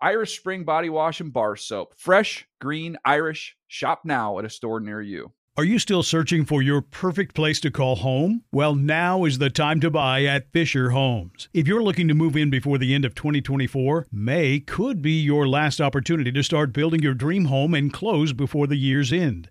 Speaker 8: Irish Spring Body Wash and Bar Soap. Fresh, green, Irish. Shop now at a store near you.
Speaker 9: Are you still searching for your perfect place to call home? Well, now is the time to buy at Fisher Homes. If you're looking to move in before the end of 2024, May could be your last opportunity to start building your dream home and close before the year's end.